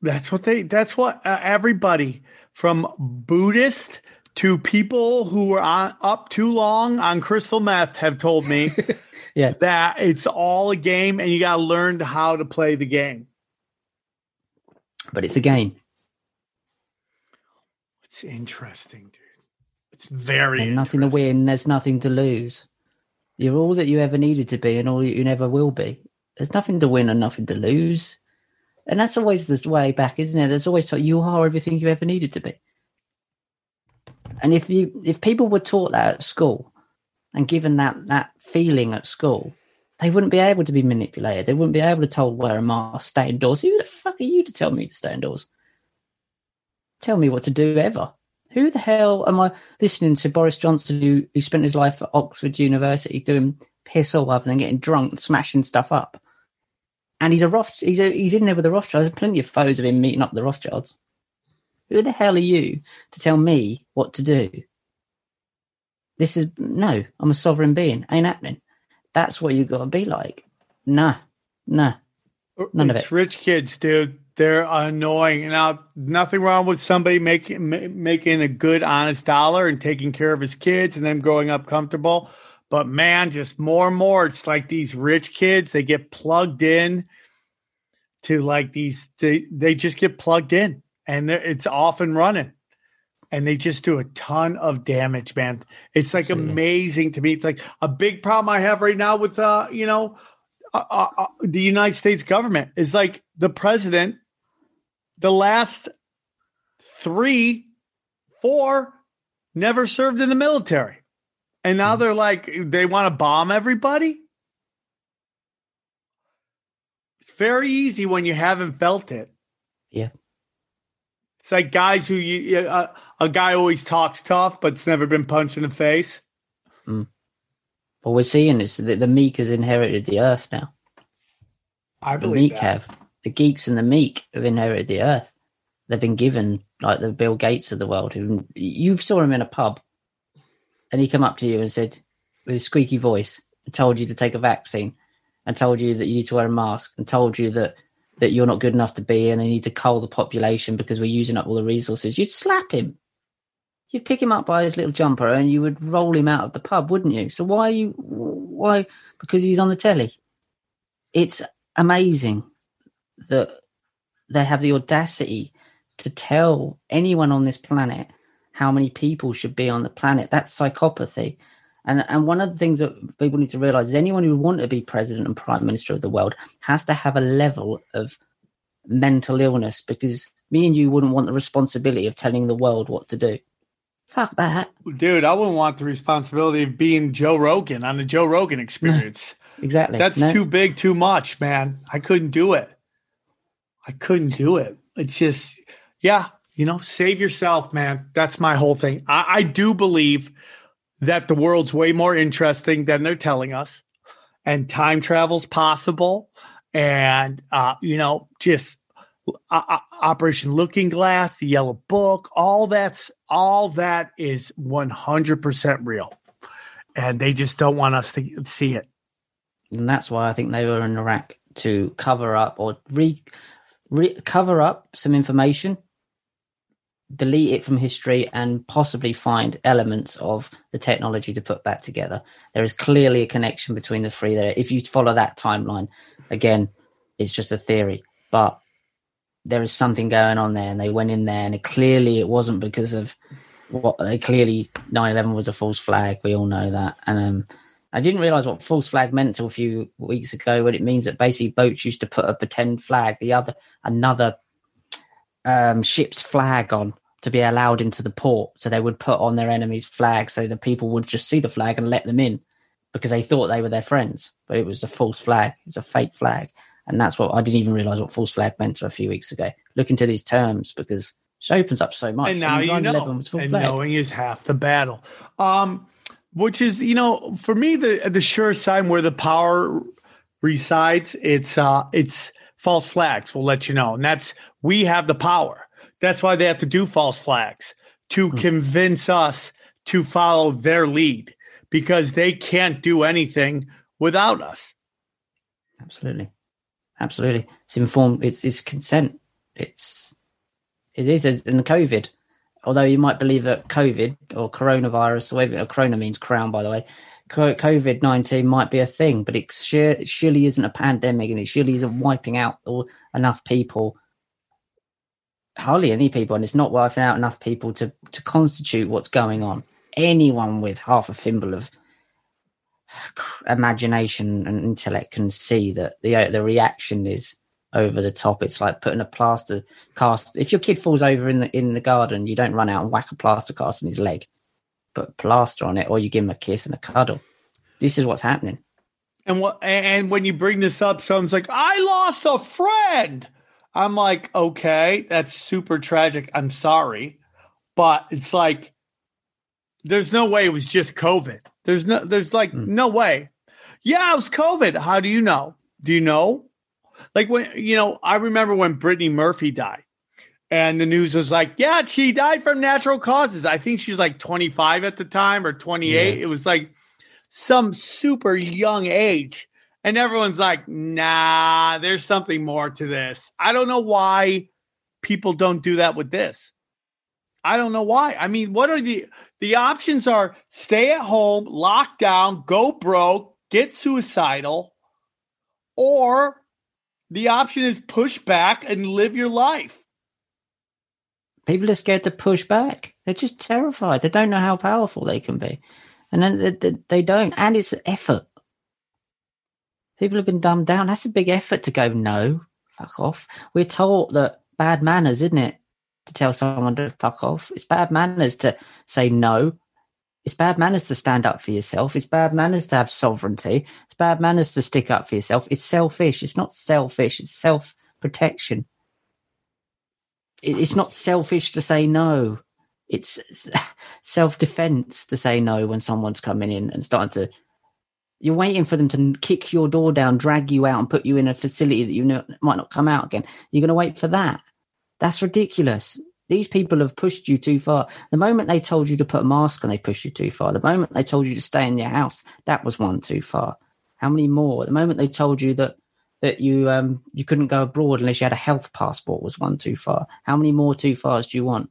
That's what they. That's what uh, everybody from Buddhist to people who were on, up too long on crystal meth have told me Yeah. that it's all a game, and you got to learn how to play the game. But it's a game. It's interesting, dude. It's very There's nothing to win. There's nothing to lose. You're all that you ever needed to be and all that you never will be. There's nothing to win and nothing to lose. And that's always the way back, isn't it? There's always you are everything you ever needed to be. And if you if people were taught that at school and given that that feeling at school, they wouldn't be able to be manipulated. They wouldn't be able to told wear a mask, stay indoors. Who the fuck are you to tell me to stay indoors? Tell me what to do ever. Who the hell am I listening to Boris Johnson, who, who spent his life at Oxford University doing piss all other than getting drunk and smashing stuff up? And he's a Roth, he's a, he's in there with the Rothschilds. There's plenty of photos of him meeting up with the Rothschilds. Who the hell are you to tell me what to do? This is no. I'm a sovereign being. Ain't happening. That's what you got to be like. Nah, nah. Oh, None of it's it. rich kids, dude. They're annoying. Now, nothing wrong with somebody making making a good, honest dollar and taking care of his kids and then growing up comfortable. But man, just more and more, it's like these rich kids. They get plugged in to like these. They they just get plugged in, and it's off and running, and they just do a ton of damage, man. It's like Absolutely. amazing to me. It's like a big problem I have right now with uh, you know, uh, uh, uh, the United States government is like the president, the last three, four never served in the military. And now they're like, they want to bomb everybody. It's very easy when you haven't felt it. Yeah. It's like guys who you, uh, a guy always talks tough, but's never been punched in the face. What we're seeing is that the meek has inherited the earth now. I The believe meek that. have. The geeks and the meek have inherited the earth. They've been given like the Bill Gates of the world. Who you saw him in a pub, and he come up to you and said, with a squeaky voice, and told you to take a vaccine, and told you that you need to wear a mask, and told you that that you're not good enough to be, and they need to cull the population because we're using up all the resources. You'd slap him. You'd pick him up by his little jumper and you would roll him out of the pub, wouldn't you? So why are you why because he's on the telly? It's amazing that they have the audacity to tell anyone on this planet how many people should be on the planet. That's psychopathy. And and one of the things that people need to realize is anyone who want to be president and prime minister of the world has to have a level of mental illness because me and you wouldn't want the responsibility of telling the world what to do. Fuck that. Dude, I wouldn't want the responsibility of being Joe Rogan on the Joe Rogan experience. Exactly. That's No. too big, too much, man. I couldn't do it. I couldn't do it. It's just, yeah, you know, save yourself, man. That's my whole thing. I, I do believe that the world's way more interesting than they're telling us, and time travel's possible, and uh, you know, just uh, Operation Looking Glass, the Yellow Book, all that's all that is one hundred percent real, and they just don't want us to see it. and that's why I think they were in Iraq to cover up or re, re cover up some information, delete it from history, and possibly find elements of the technology to put back together. There is clearly a connection between the three there. If you follow that timeline, again, it's just a theory, but there is something going on there, and they went in there, and it, clearly it wasn't because of what they clearly 9-11 was a false flag. We all know that, and um, I didn't realize what false flag meant until a few weeks ago. But it means that basically boats used to put a pretend flag, the other another um, ship's flag on to be allowed into the port. So they would put on their enemy's flag so the people would just see the flag and let them in because they thought they were their friends. But it was a false flag. It's a fake flag. And that's what I didn't even realize what false flag meant a few weeks ago. Look into these terms because it opens up so much. and now you know. And flag. knowing is half the battle. Um, which is, you know, for me the the sure sign where the power resides. It's uh, it's false flags. We'll let you know, and that's we have the power. That's why they have to do false flags to hmm. convince us to follow their lead because they can't do anything without us. Absolutely, absolutely. It's informed. It's it's consent. It's it is as in the COVID. Although you might believe that COVID or coronavirus, or whatever or corona means crown, by the way, COVID nineteen might be a thing, but it, sure, surely isn't a pandemic, and it surely isn't wiping out all, enough people. Hardly any people, and it's not wiping out enough people to to constitute what's going on. Anyone with half a thimble of imagination and intellect can see that the the reaction is over the top. It's like putting a plaster cast. If your kid falls over in the in the garden, you don't run out and whack a plaster cast on his leg, put plaster on it, or you give him a kiss and a cuddle. This is what's happening. And what? And when you bring this up, someone's like, "I lost a friend." I'm like, "Okay, that's super tragic. I'm sorry, but it's like, there's no way it was just COVID. There's no, there's like hmm. no way. Yeah, it was COVID. How do you know? Do you know? Like when you know, I remember when Brittany Murphy died, and the news was like, "Yeah, she died from natural causes." I think she's like 25 at the time or 28. It was like some super young age. And everyone's like, nah, there's something more to this. I don't know why people don't do that with this. I don't know why. I mean, what are the the options are stay at home, lock down, go broke, get suicidal, or the option is push back and live your life. People are scared to push back. They're just terrified. They don't know how powerful they can be, and then they, they, they don't. And it's effort. People have been dumbed down. That's a big effort to go no, fuck off. We're taught that bad manners, isn't it? To tell someone to fuck off. It's bad manners to say no. It's bad manners to stand up for yourself. It's bad manners to have sovereignty. It's bad manners to stick up for yourself. It's selfish. It's not selfish. It's self protection. It's not selfish to say no. It's self defense to say no when someone's coming in and starting to. You're waiting for them to kick your door down, drag you out, and put you in a facility that you know might not come out again. You're going to wait for that. That's ridiculous. These people have pushed you too far. The moment they told you to put a mask on, they pushed you too far. The moment they told you to stay in your house, that was one too far. How many more? The moment they told you that that you um you couldn't go abroad unless you had a health passport was one too far. How many more too fars do you want?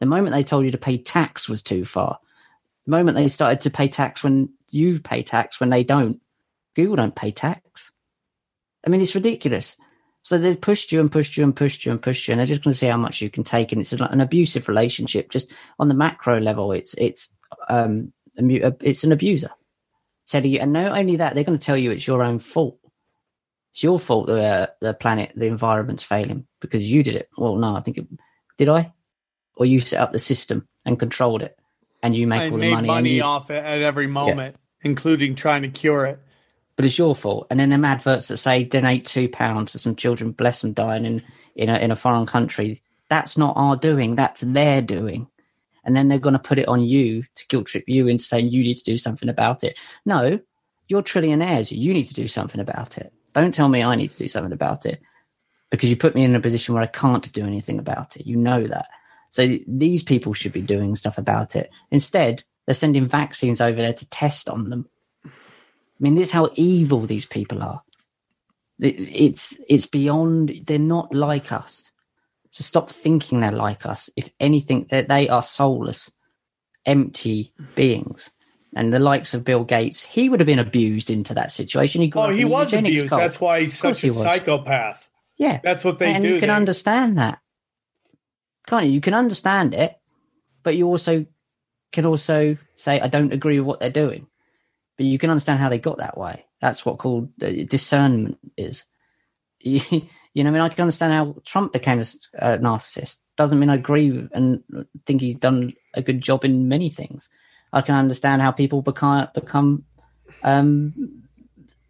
The moment they told you to pay tax was too far. The moment they started to pay tax when you pay tax when they don't. Google don't pay tax. I mean, it's ridiculous. So they've pushed you and pushed you and pushed you and pushed you, and they're just going to see how much you can take. And it's an abusive relationship. Just on the macro level, it's it's um it's an abuser. Telling you, and not only that, they're going to tell you it's your own fault. It's your fault the uh, the planet, the environment's failing because you did it. Well, no, I think it, did I, or you set up the system and controlled it, and you make and all the money. money, and you, off it at every moment, including trying to cure it. but it's your fault. And then them adverts that say donate two pounds to some children, bless them dying in in a in a foreign country. That's not our doing. That's their doing. And then they're going to put it on you to guilt trip you into saying you need to do something about it. No, you're trillionaires. You need to do something about it. Don't tell me I need to do something about it because you put me in a position where I can't do anything about it. You know that. So these people should be doing stuff about it. Instead, they're sending vaccines over there to test on them. I mean, this is how evil these people are. It's it's beyond. They're not like us. So stop thinking they're like us. If anything, that they are soulless, empty beings. And the likes of Bill Gates, he would have been abused into that situation. He Oh, he was abused. cult. That's why he's such a he psychopath. Yeah, That's what they do. and do. you can understand that, can't you? You can understand it, but you also can also say, "I don't agree with what they're doing," but you can understand how they got that way. That's what called uh, discernment is. you, know, I mean, I can understand how Trump became a narcissist. Doesn't mean I agree and think he's done a good job in many things. I can understand how people become become um,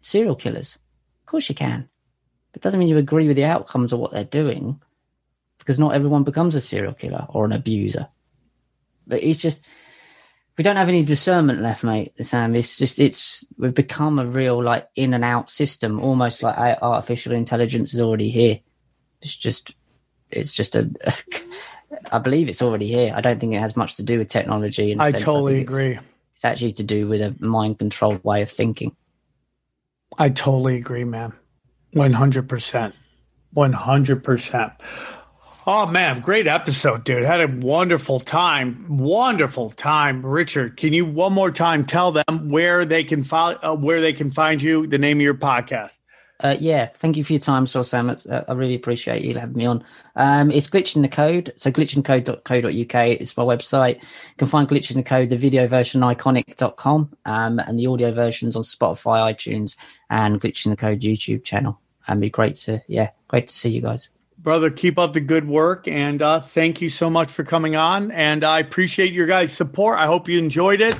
serial killers. Of course, you can. It doesn't mean you agree with the outcomes of what they're doing, because not everyone becomes a serial killer or an abuser. But it's just we don't have any discernment left, mate. Sam, it's just it's we've become a real like in and out system, almost like artificial intelligence is already here. It's just it's just a. I believe it's already here. I don't think it has much to do with technology. I sense. totally think it's- agree. It's actually to do with a mind controlled way of thinking. I totally agree, man. One hundred percent. One hundred percent. Oh man, great episode, dude. Had a wonderful time. Wonderful time. Richard, can you one more time tell them where they can follow, uh, where they can find you, the name of your podcast? Uh, yeah, thank you for your time, Saul Sam. It's, uh, I really appreciate you having me on. Um, it's Glitch in the Code. So glitchinthecode.co.uk is my website. You can find Glitch in the Code, the video version, ickonic.com, um, and the audio versions on Spotify, iTunes, and Glitch in the Code YouTube channel. And be great to, yeah, great to see you guys. Brother, keep up the good work and uh, thank you so much for coming on. And I appreciate your guys' support. I hope you enjoyed it.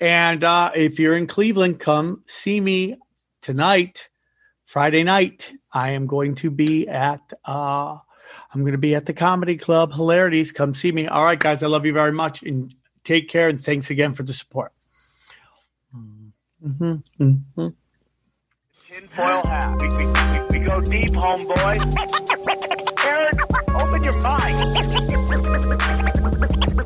And uh, if you're in Cleveland, come see me tonight, Friday night. I am going to be at uh, I'm going to be at the Comedy Club. Hilarities, come see me. All right, guys, I love you very much and take care. And thanks again for the support. Mm-hmm. Mm-hmm. tinfoil hat. We, we, we, we go deep, homeboy. Aaron, open your mind.